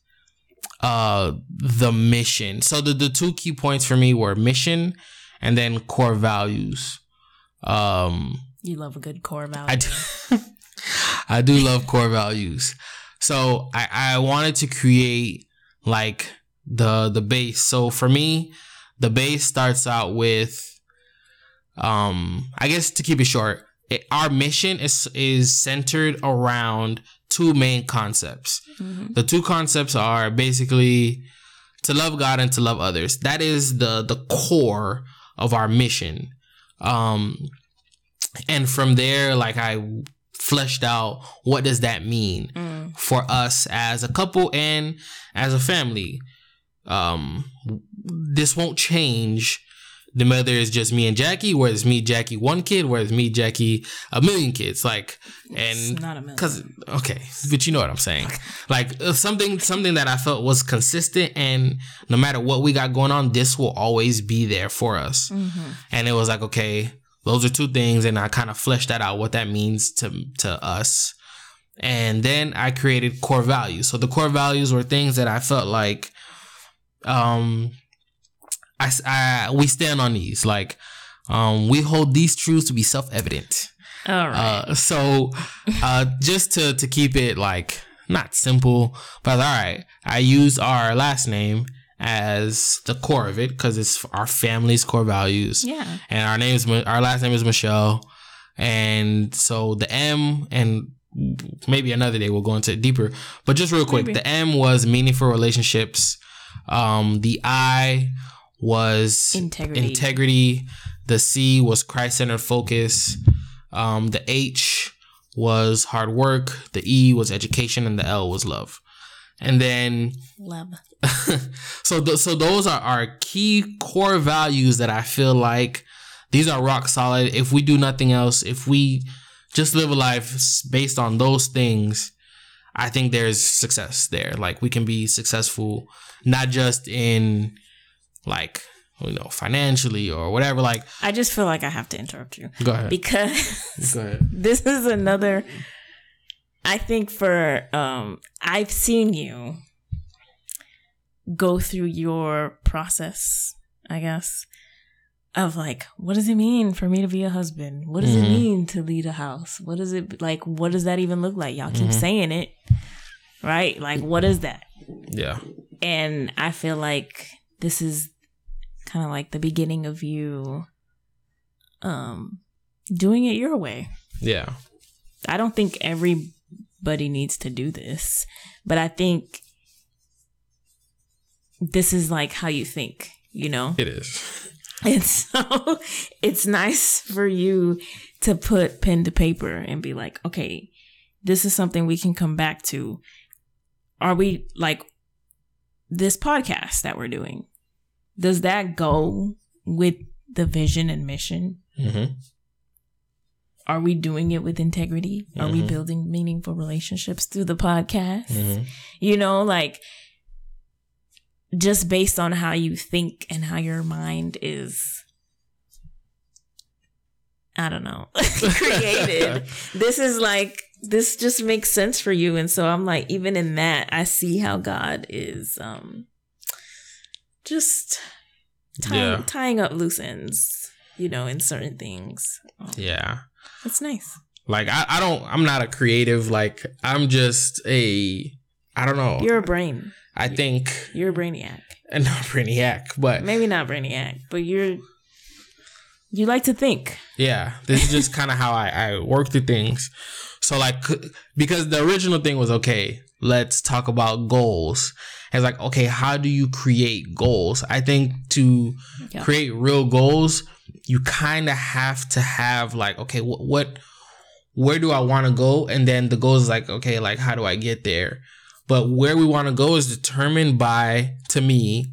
uh the mission. So the the two key points for me were mission and then core values. Um You love a good core value. I do, I do love core values. So I, I wanted to create like the the base. So for me, the base starts out with um I guess to keep it short, it, our mission is is centered around two main concepts. Mhm. The two concepts are basically to love God and to love others. That is the the core of our mission. Um and from there like I fleshed out what does that mean Mm. for us as a couple and as a family. Um this won't change the whether it's just me and Jackie, whether it's me, Jackie, one kid, whether it's me, Jackie, a million kids. Like It's and not a million. Cause okay, but you know what I'm saying. Like uh, something something that I felt was consistent, and no matter what we got going on, this will always be there for us. Mm-hmm. And it was like, okay, those are two things, and I kind of fleshed that out what that means to to us. And then I created core values. So the core values were things that I felt like, um, I, I- we stand on these. Like, um, we hold these truths to be self evident. All right. Uh, so uh, just to to keep it like not simple, but all right, I use our last name as the core of it because it's our family's core values, yeah. and our name is our last name is Michel, and so the M and maybe another day we'll go into it deeper, but just real quick, Maybe. the M was meaningful relationships, um, the I was Integrity. integrity. The C was Christ centered focus. Um, the H was hard work. The E was education, and the L was love. And then, Love. so th- so those are our key core values that I feel like these are rock solid. If we do nothing else, if we just live a life based on those things, I think there's success there. Like we can be successful, not just in like you know financially or whatever. Like I just feel like I have to interrupt you go ahead, because go ahead. this is another I think for um I've seen you go through your process, I guess, of like what does it mean for me to be a husband? What does it Mhm. mean to lead a house? What does it like what does that even look like? Y'all keep Mhm. saying it. Right? Like what is that? Yeah, And I feel like this is kind of like the beginning of you um doing it your way. yeah, I don't think everybody needs to do this, but I think this is like how you think, you know? it is. And so it's nice for you to put pen to paper and be like, okay, this is something we can come back to. Are we like this podcast that we're doing? Does that go with the vision and mission? Mm-hmm. Are we doing it with integrity? Are we Mhm. building meaningful relationships through the podcast? Mm-hmm. You know, like just based on how you think and how your mind is I don't know, created. this is like this just makes sense for you and so I'm like even in that I see how God is um just tying, Yeah. tying up loose ends, you know, in certain things. Um, Yeah. It's nice. Like I, I don't I'm not a creative, like I'm just a I don't know. You're a brain. I think You're a brainiac. and not brainiac, but Maybe not brainiac, but you're you like to think. yeah, this is just kind of how I, I work through things. So like because the original thing was okay, let's talk about goals. It's like, okay, how do you create goals? I think to Yeah. create real goals, you kind of have to have like, okay, what, what where do I want to go? And then the goal is like, okay, like how do I get there? But where we want to go is determined by, to me,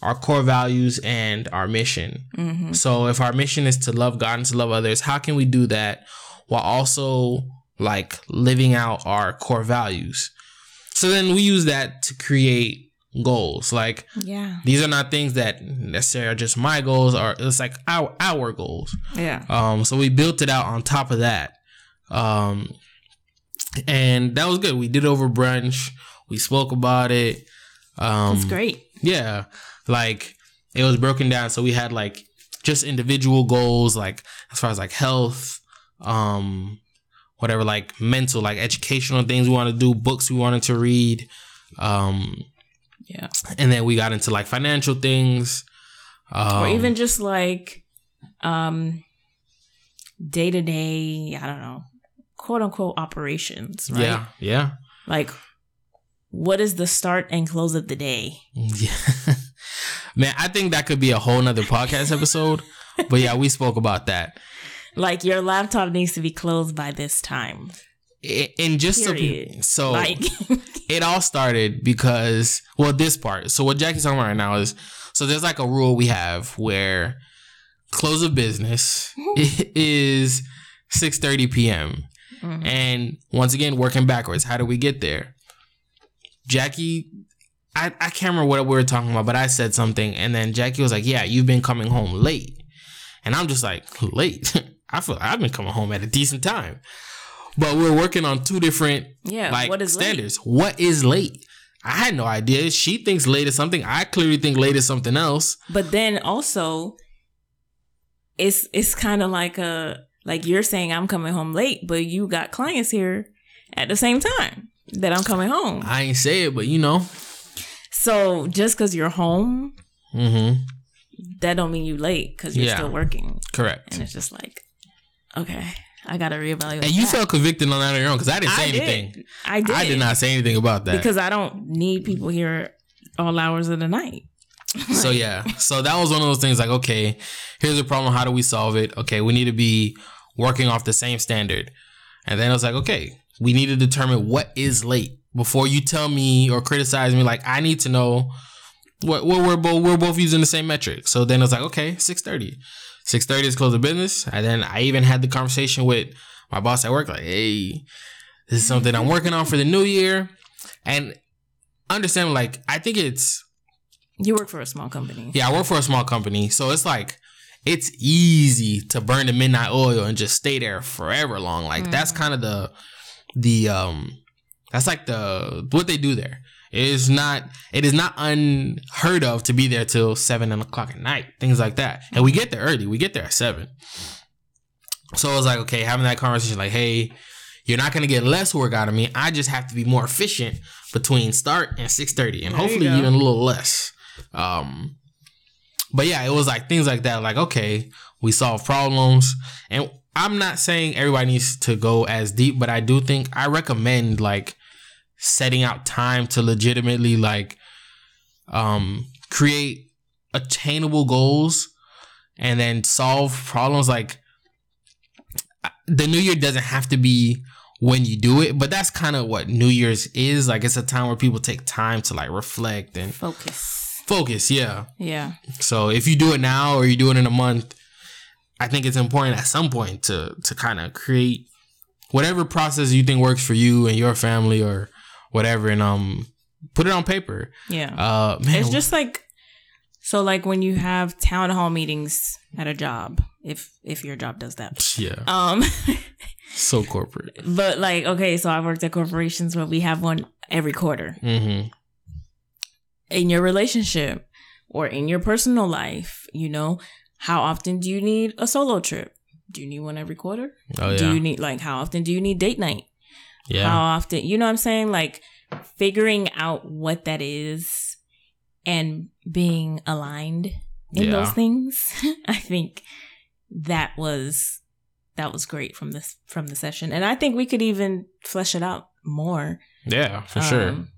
our core values and our mission. Mm-hmm. So if our mission is to love God and to love others, how can we do that while also like living out our core values? So then we use that to create goals. Like Yeah. these are not things that necessarily are just my goals or it's like our our goals. Yeah. Um, so we built it out on top of that. Um, and that was good. We did over brunch. We spoke about it. Um, That's great. yeah. Like it was broken down. So we had like just individual goals, like as far as like health, um, whatever, like mental, like educational things we want to do, books we wanted to read. Um, Yeah. and then we got into like financial things. Um, or even just like um day to day, I don't know, quote unquote operations, right? yeah, yeah. Like what is the start and close of the day? Yeah. Man, I think that could be a whole nother podcast episode. But yeah, we spoke about that. Like your laptop needs to be closed by this time. I- And just so, Period. people, so Like it all started because well, this part. So what Jackie's talking about right now is so there's like a rule we have where close of business is 6:30 p.m. Mhm. And once again, working backwards, how do we get there? Jackie, I, I can't remember what we were talking about, but I said something, and then Jackie was like, "Yeah, you've been coming home late," and I'm just like, "Late? I feel I've been coming home at a decent time." But we're working on two different yeah, like what is late? standards. What is late? I had no idea. She thinks late is something. I clearly think late is something else. But then also it's it's kind of like a like you're saying I'm coming home late, but you got clients here at the same time that I'm coming home. I ain't say it, but you know. So just because you're home, Mm-hmm. that don't mean you late because you're Yeah. still working. Correct. And it's just like, okay, I gotta reevaluate. And you that. felt convicted on that on your own because I didn't say I did. anything. I did. I did not say anything about that. because I don't need people here all hours of the night. so yeah, so that was one of those things. Like, okay, here's the problem. How do we solve it? Okay, we need to be working off the same standard. And then I was like, okay, we need to determine what is late before you tell me or criticize me. Like, I need to know what, what we're both we're both using the same metric. So then I was like, okay, six thirty. Six thirty is close of business. And then I even had the conversation with my boss at work, like, hey, this is something I'm working on for the new year. And understand, like, I think it's You work for a small company. yeah, I work for a small company, so it's like it's easy to burn the midnight oil and just stay there forever long. Like that's kind of the the um that's like the what they do there. It is not it is not unheard of to be there till seven o'clock at night, things like that. And we get there early. We get there at seven. So I was like, okay, having that conversation, like, hey, you're not gonna get less work out of me. I just have to be more efficient between start and six thirty, and There hopefully even a little less. Um, but yeah, it was like things like that. Like, okay, we solve problems, and I'm not saying everybody needs to go as deep, but I do think I recommend like setting out time to legitimately like um create attainable goals and then solve problems like the new year doesn't have to be when you do it but that's kind of what new year's is like it's a time where people take time to like reflect and Focus. focus yeah Yeah. so if you do it now or you do it in a month i think it's important at some point to to kind of create whatever process you think works for you and your family or whatever and um put it on paper Yeah. uh man It's just like so like when you have town hall meetings at a job, if if your job does that. yeah Um so corporate but like okay, so I worked at corporations where we have one every quarter. mm-hmm In your relationship or in your personal life, you know, how often do you need a solo trip? Do you need one every quarter? oh yeah Do you need like how often do you need date night? Yeah How often, you know what I'm saying? Like figuring out what that is and being aligned in Yeah. those things. I think that was that was great from this from the session. And I think we could even flesh it out more. yeah for sure Um,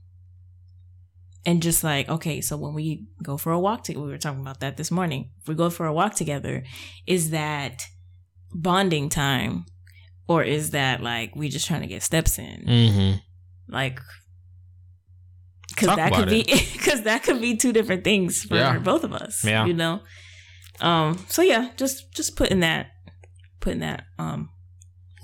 And just like, okay, so when we go for a walk together, we were talking about that this morning. If we go for a walk together, is that bonding time? Or is that like we just trying to get steps in? mm-hmm Like, because that could be because that could be two different things for Yeah. both of us. Yeah. you know. Um. So yeah, just just putting that, putting that um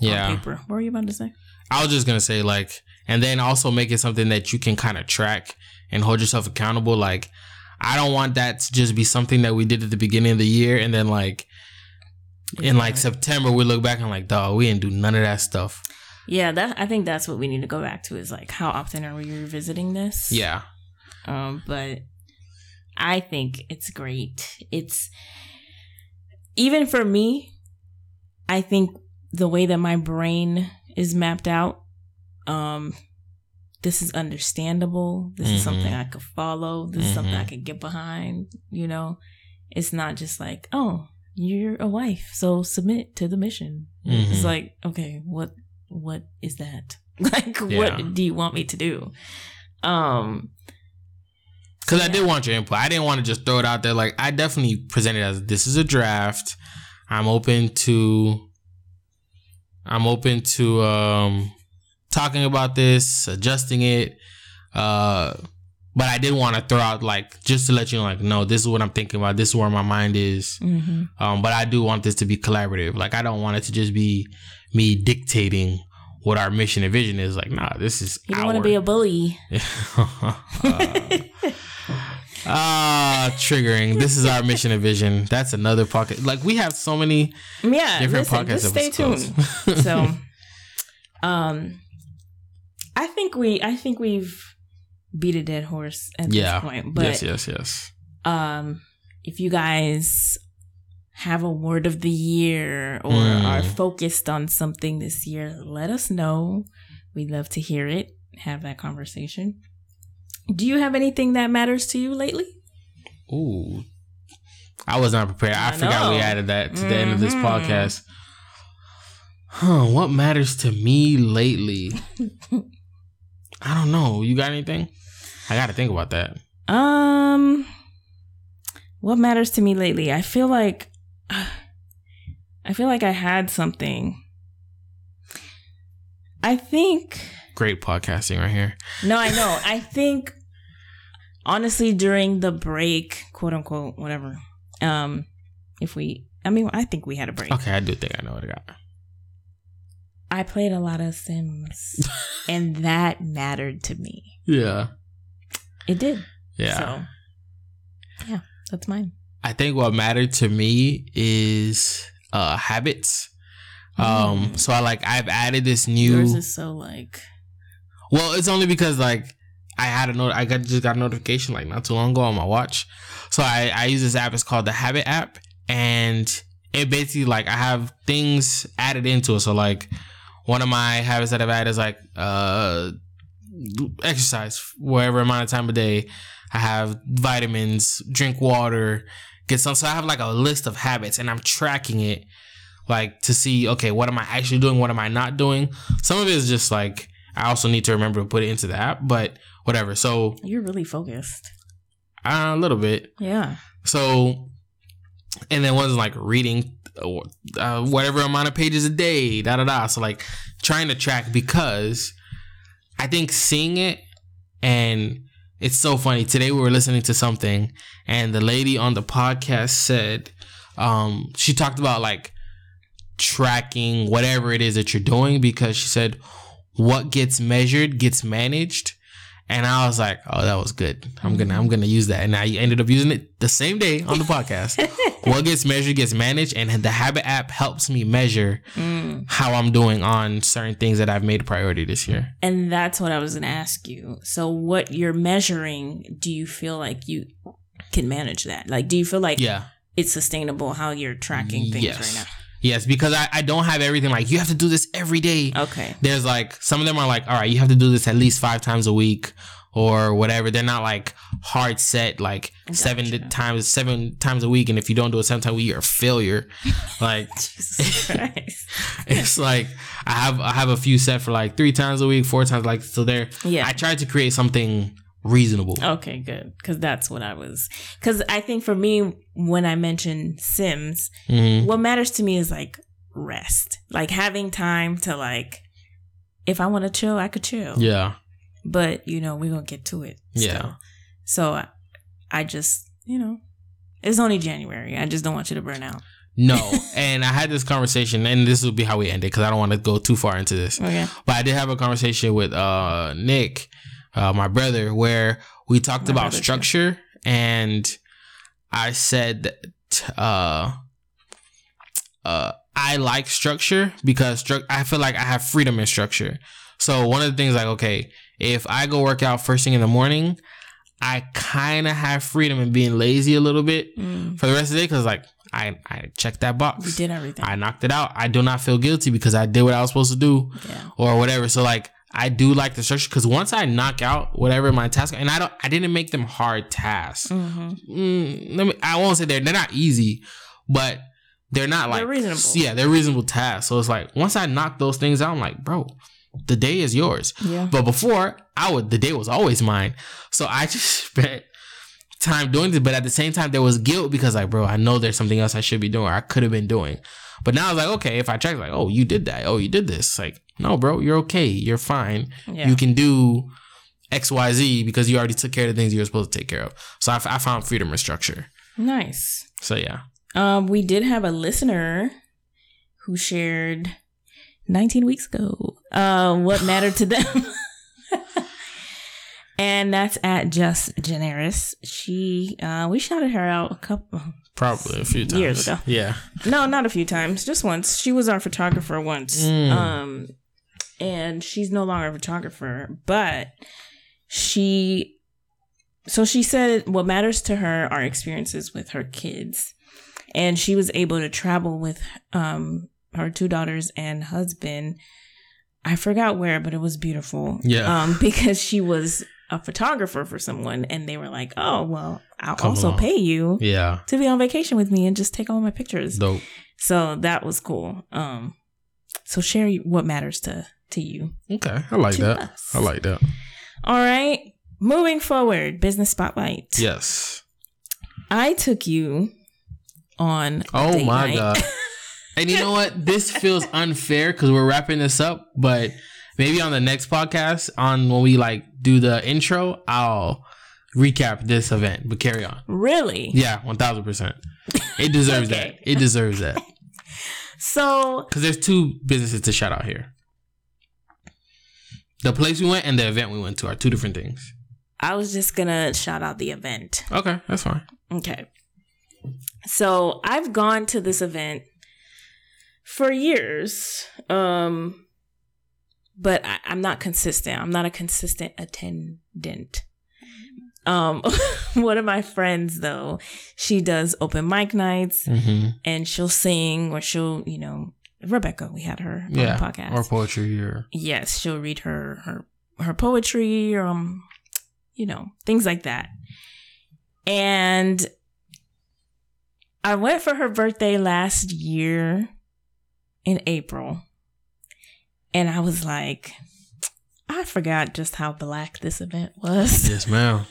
yeah paper. What were you about to say? I was just gonna say, like, and then also make it something that you can kind of track and hold yourself accountable. Like, I don't want that to just be something that we did at the beginning of the year and then like in like September we look back and like, dog, we didn't do none of that stuff. Yeah, that I think that's what we need to go back to is like how often are we revisiting this? Yeah. Um, but I think it's great. It's even for me, I think the way that my brain is mapped out, um, this is understandable. This is something Mhm. I could follow. This is something I Mhm. could get behind. You know, it's not just like, oh, you're a wife, so submit to the mission. It's Mhm. like, okay, what what is that? Like, Yeah. what do you want me to do? Um, Because I did want your input. I didn't want to just throw it out there. Like I definitely presented as this is a draft. I'm open to. I'm open to um, talking about this, adjusting it. Uh, but I did want to throw out like just to let you know, like, no, this is what I'm thinking about. This is where my mind is. mhm. Um, but I do want this to be collaborative. Like I don't want it to just be me dictating what our mission and vision is. Like, nah, this is. you don't want to be a bully. Ah, triggering. This is our mission and vision. That's another pocket. Like we have so many yeah, different listen, just stay tuned. so, um, I think we, I think we've beat a dead horse at yeah. this point. But yes, yes, yes. um, if you guys have a word of the year or Mm. are focused on something this year, let us know. We'd love to hear it. Have that conversation. Do you have anything that matters to you lately? Ooh. I was not prepared. I, I forgot we added that to the end of this Mhm. podcast. Huh, what matters to me lately? I don't know. You got anything? I got to think about that. Um, what matters to me lately? I feel like I feel like I had something. I think Great podcasting right here. no, I know. I think honestly during the break, quote unquote, whatever. Um, if we, I mean, I think we had a break. Okay, I do think I know what I got. I played a lot of Sims, and that mattered to me. Yeah. It did. Yeah. So, yeah, that's mine. I think what mattered to me is uh habits. Um so I like I've added this new Yours is so like Well, it's only because like I had a note I got just got a notification like not too long ago on my watch. So I I use this app it's called the Habit app and it basically like I have things added into it. So like one of my habits that I've added is like uh exercise whatever amount of time a day. I have vitamins, drink water, get some. So I have like a list of habits and I'm tracking it like to see, okay, what am I actually doing? What am I not doing? Some of it is just like, I also need to remember to put it into the app, but whatever. So you're really focused. uh, a little bit. Yeah. So, and then one's like reading uh, whatever amount of pages a day, da da da. So like trying to track because I think seeing it and it's so funny. Today we were listening to something and the lady on the podcast said, um, she talked about like tracking whatever it is that you're doing because she said what gets measured gets managed. And I was like, "Oh, that was good. I'm gonna, I'm gonna use that." And I ended up using it the same day on the podcast. what gets measured gets managed, and the Habit app helps me measure Mm. how I'm doing on certain things that I've made a priority this year. And that's what I was going to ask you. So, what you're measuring, do you feel like you can manage that? Like, do you feel like Yeah. it's sustainable how you're tracking things Yes. right Yes, because I, I don't have everything like you have to do this every day. Okay. There's like some of them are like, all right, you have to do this at least five times a week or whatever. They're not like hard set like seven times seven times a week, and if you don't do it seven times a week, you're a failure. like it's like I have I have a few set for like three times a week, four times like so there. Yeah. I tried to create something reasonable. Okay, good. Because that's what I was. Because I think for me, when I mention Sims, Mhm. what matters to me is like rest, like having time to like, if I want to chill, I could chill. Yeah. But you know, we're gonna get to it. Yeah. still. So I, I just, you know, it's only January. I just don't want you to burn out. No, and I had this conversation, and this will be how we end it because I don't want to go too far into this. Okay. But I did have a conversation with uh Nick, uh, my brother, where we talked My about brother, too. structure, and I said, uh, uh, I like structure because stru- I feel like I have freedom in structure. So one of the things, like, okay, if I go work out first thing in the morning, I kind of have freedom in being lazy a little bit Mm. for the rest of the day because, like, I I checked that box. You did everything. I knocked it out. I do not feel guilty because I did what I was supposed to do yeah. or whatever. So like I do like the structure because once I knock out whatever my task, and I don't, I didn't make them hard tasks. hmm Mm, let me, I won't say they're they're not easy, but they're not like They're reasonable. Yeah, they're reasonable tasks. So it's like once I knock those things out, I'm like, bro, the day is yours. Yeah. But before, I would the day was always mine. So I just spent time doing this, but at the same time there was guilt because like, bro, I know there's something else I should be doing or I could have been doing. But now I was like, okay, if I check like, oh, you did that. Oh, you did this. Like, no, bro, you're okay. You're fine. Yeah. You can do XYZ because you already took care of the things you were supposed to take care of. So I, I found freedom and structure. Nice. So yeah. Um, we did have a listener who shared 19 weeks ago uh, what mattered to them. and that's at Just Generis. She, uh, we shouted her out a couple, Probably a few times. Years ago. Yeah. no, not a few times, just once. She was our photographer once. Mm. Um, and she's no longer a photographer, but she, so she said what matters to her are experiences with her kids. And she was able to travel with um her two daughters and husband. I forgot where, but it was beautiful. Yeah. Um, because she was a photographer for someone and they were like, Oh, well, I'll Come also along. pay you Yeah. to be on vacation with me and just take all my pictures. Dope. So that was cool. Um, so share what matters to to you. Okay. I like that. us. I like that. All right, moving forward, business spotlight. Yes. I took you on. Oh my night. god. And you know what? This feels unfair because we're wrapping this up, but maybe on the next podcast, on when we like do the intro, I'll recap this event. But carry on. really? Yeah, one thousand percent. It deserves Okay. that. It deserves that So because there's two businesses to shout out here. The place we went and the event we went to are two different things. I was just gonna shout out the event. Okay, that's fine. Okay. So I've gone to this event for years. Um but I, I'm not consistent. I'm not a consistent attendant. Um one of my friends though, she does open mic nights Mm-hmm. and she'll sing or she'll, you know, Rebecca, we had her on Yeah, the podcast. or poetry or yes, she'll read her her her poetry, um, you know, things like that. And I went for her birthday last year in April, and I was like, I forgot just how black this event was. yes, ma'am.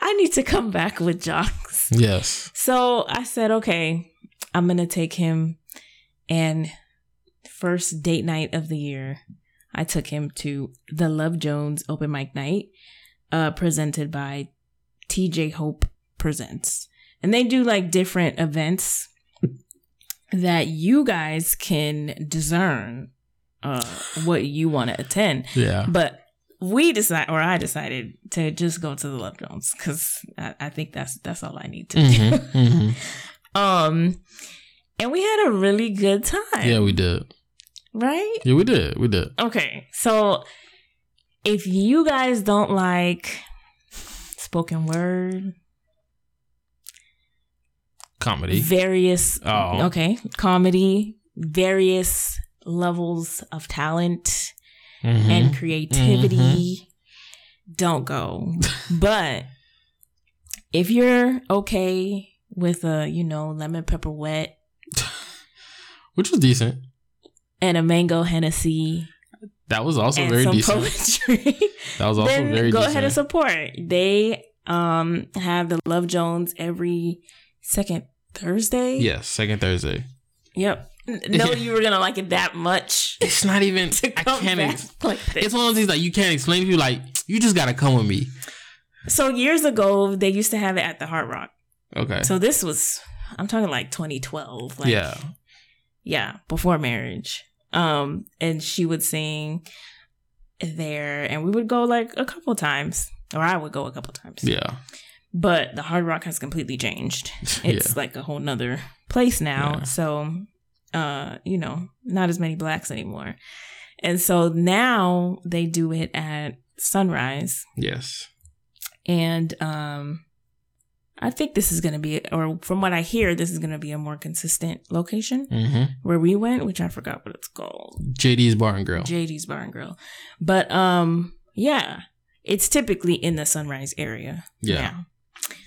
I need to come back with jocks. Yes. So I said, okay, I'm gonna take him. And first date night of the year, I took him to the Love Jones open mic night, uh, presented by TJ Hope Presents. And they do like different events that you guys can discern uh, what you want to attend. Yeah. But we decide, or I decided to just go to the Love Jones because I, I think that's that's all I need to do. Mm-hmm, mm-hmm. Um, and we had a really good time. Yeah, we did. right. Yeah, we did. We did. Okay, so if you guys don't like spoken word, Comedy. various Oh. okay comedy, various levels of talent Mhm. and creativity, don't go. but if you're okay with a you know lemon pepper wet Which was decent. and a mango Hennessy That was also and very some decent. poetry, That was also then very go decent. ahead and support. They um have the Love Jones every second Thursday. yes, second Thursday. Yep. No, you were gonna like it that much It's not even. I can't. Ex- like it's one of these that you can't explain to people. Like you just gotta come with me. So years ago, they used to have it at the Hard Rock. Okay. So this was I'm talking like 2012. Like, yeah. Yeah, before marriage. Um, and she would sing there, and we would go like a couple times, or I would go a couple times. Yeah. But the Hard Rock has completely changed. It's Yeah. like a whole nother place now. Yeah. So, uh, you know, not as many blacks anymore. And so now they do it at Sunrise. Yes. And um I think this is going to be, or from what I hear, this is going to be a more consistent location Mm-hmm. where we went, which I forgot what it's called. JD's Bar and Grill. JD's Bar and Grill. But um, yeah, it's typically in the Sunrise area. Yeah. now.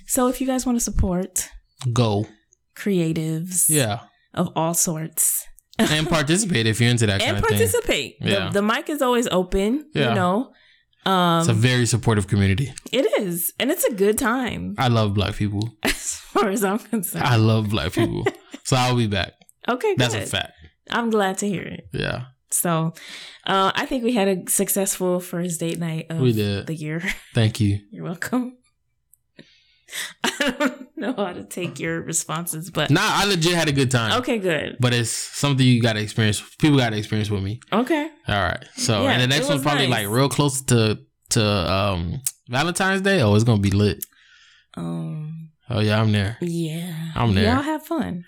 So if you guys want to support Go. creatives, Yeah. of all sorts, And participate if you're into that kind and of thing. participate, Yeah. the, the mic is always open. Yeah. You know, um, It's a very supportive community. it is, and it's a good time I love black people. as far as I'm concerned. I love black people. so I'll be back. okay, That's good. a fact. I'm glad to hear it. Yeah. So, uh, I think we had a successful first date night of We did. the year. Thank you. You're welcome. I don't know how to take your responses, but Nah, I legit had a good time. okay, good. But it's something you gotta experience. People gotta experience with me. Okay, All right. So Yeah, and the next one's probably nice. like real close to to um Valentine's Day. Oh, it's gonna be lit. um, Oh yeah, I'm there. yeah, I'm there. Y'all have fun.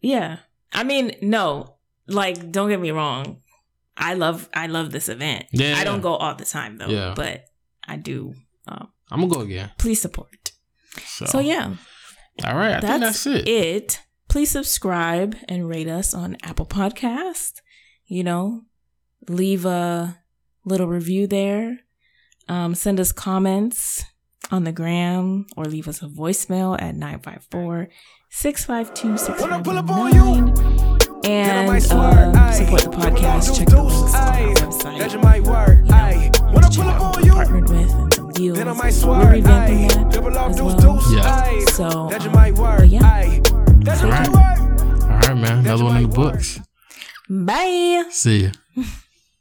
Yeah, I mean, no, like, don't get me wrong. I love, I love this event. Yeah, I don't go all the time though. Yeah. but I do. Um, I'm gonna go again. please support. So, So yeah, All right, I think that's it. it. Please subscribe and rate us on Apple Podcast. You know, leave a little review there. Um, send us comments on the gram or leave us a voicemail at 954 652 6519. And um, support the podcast. Check the links on our website. You know, check out what we partnered with and some deals. We're revamping that as well. Yeah. So, um, but yeah. All right. All right, man. Another one in the books. Bye. See ya.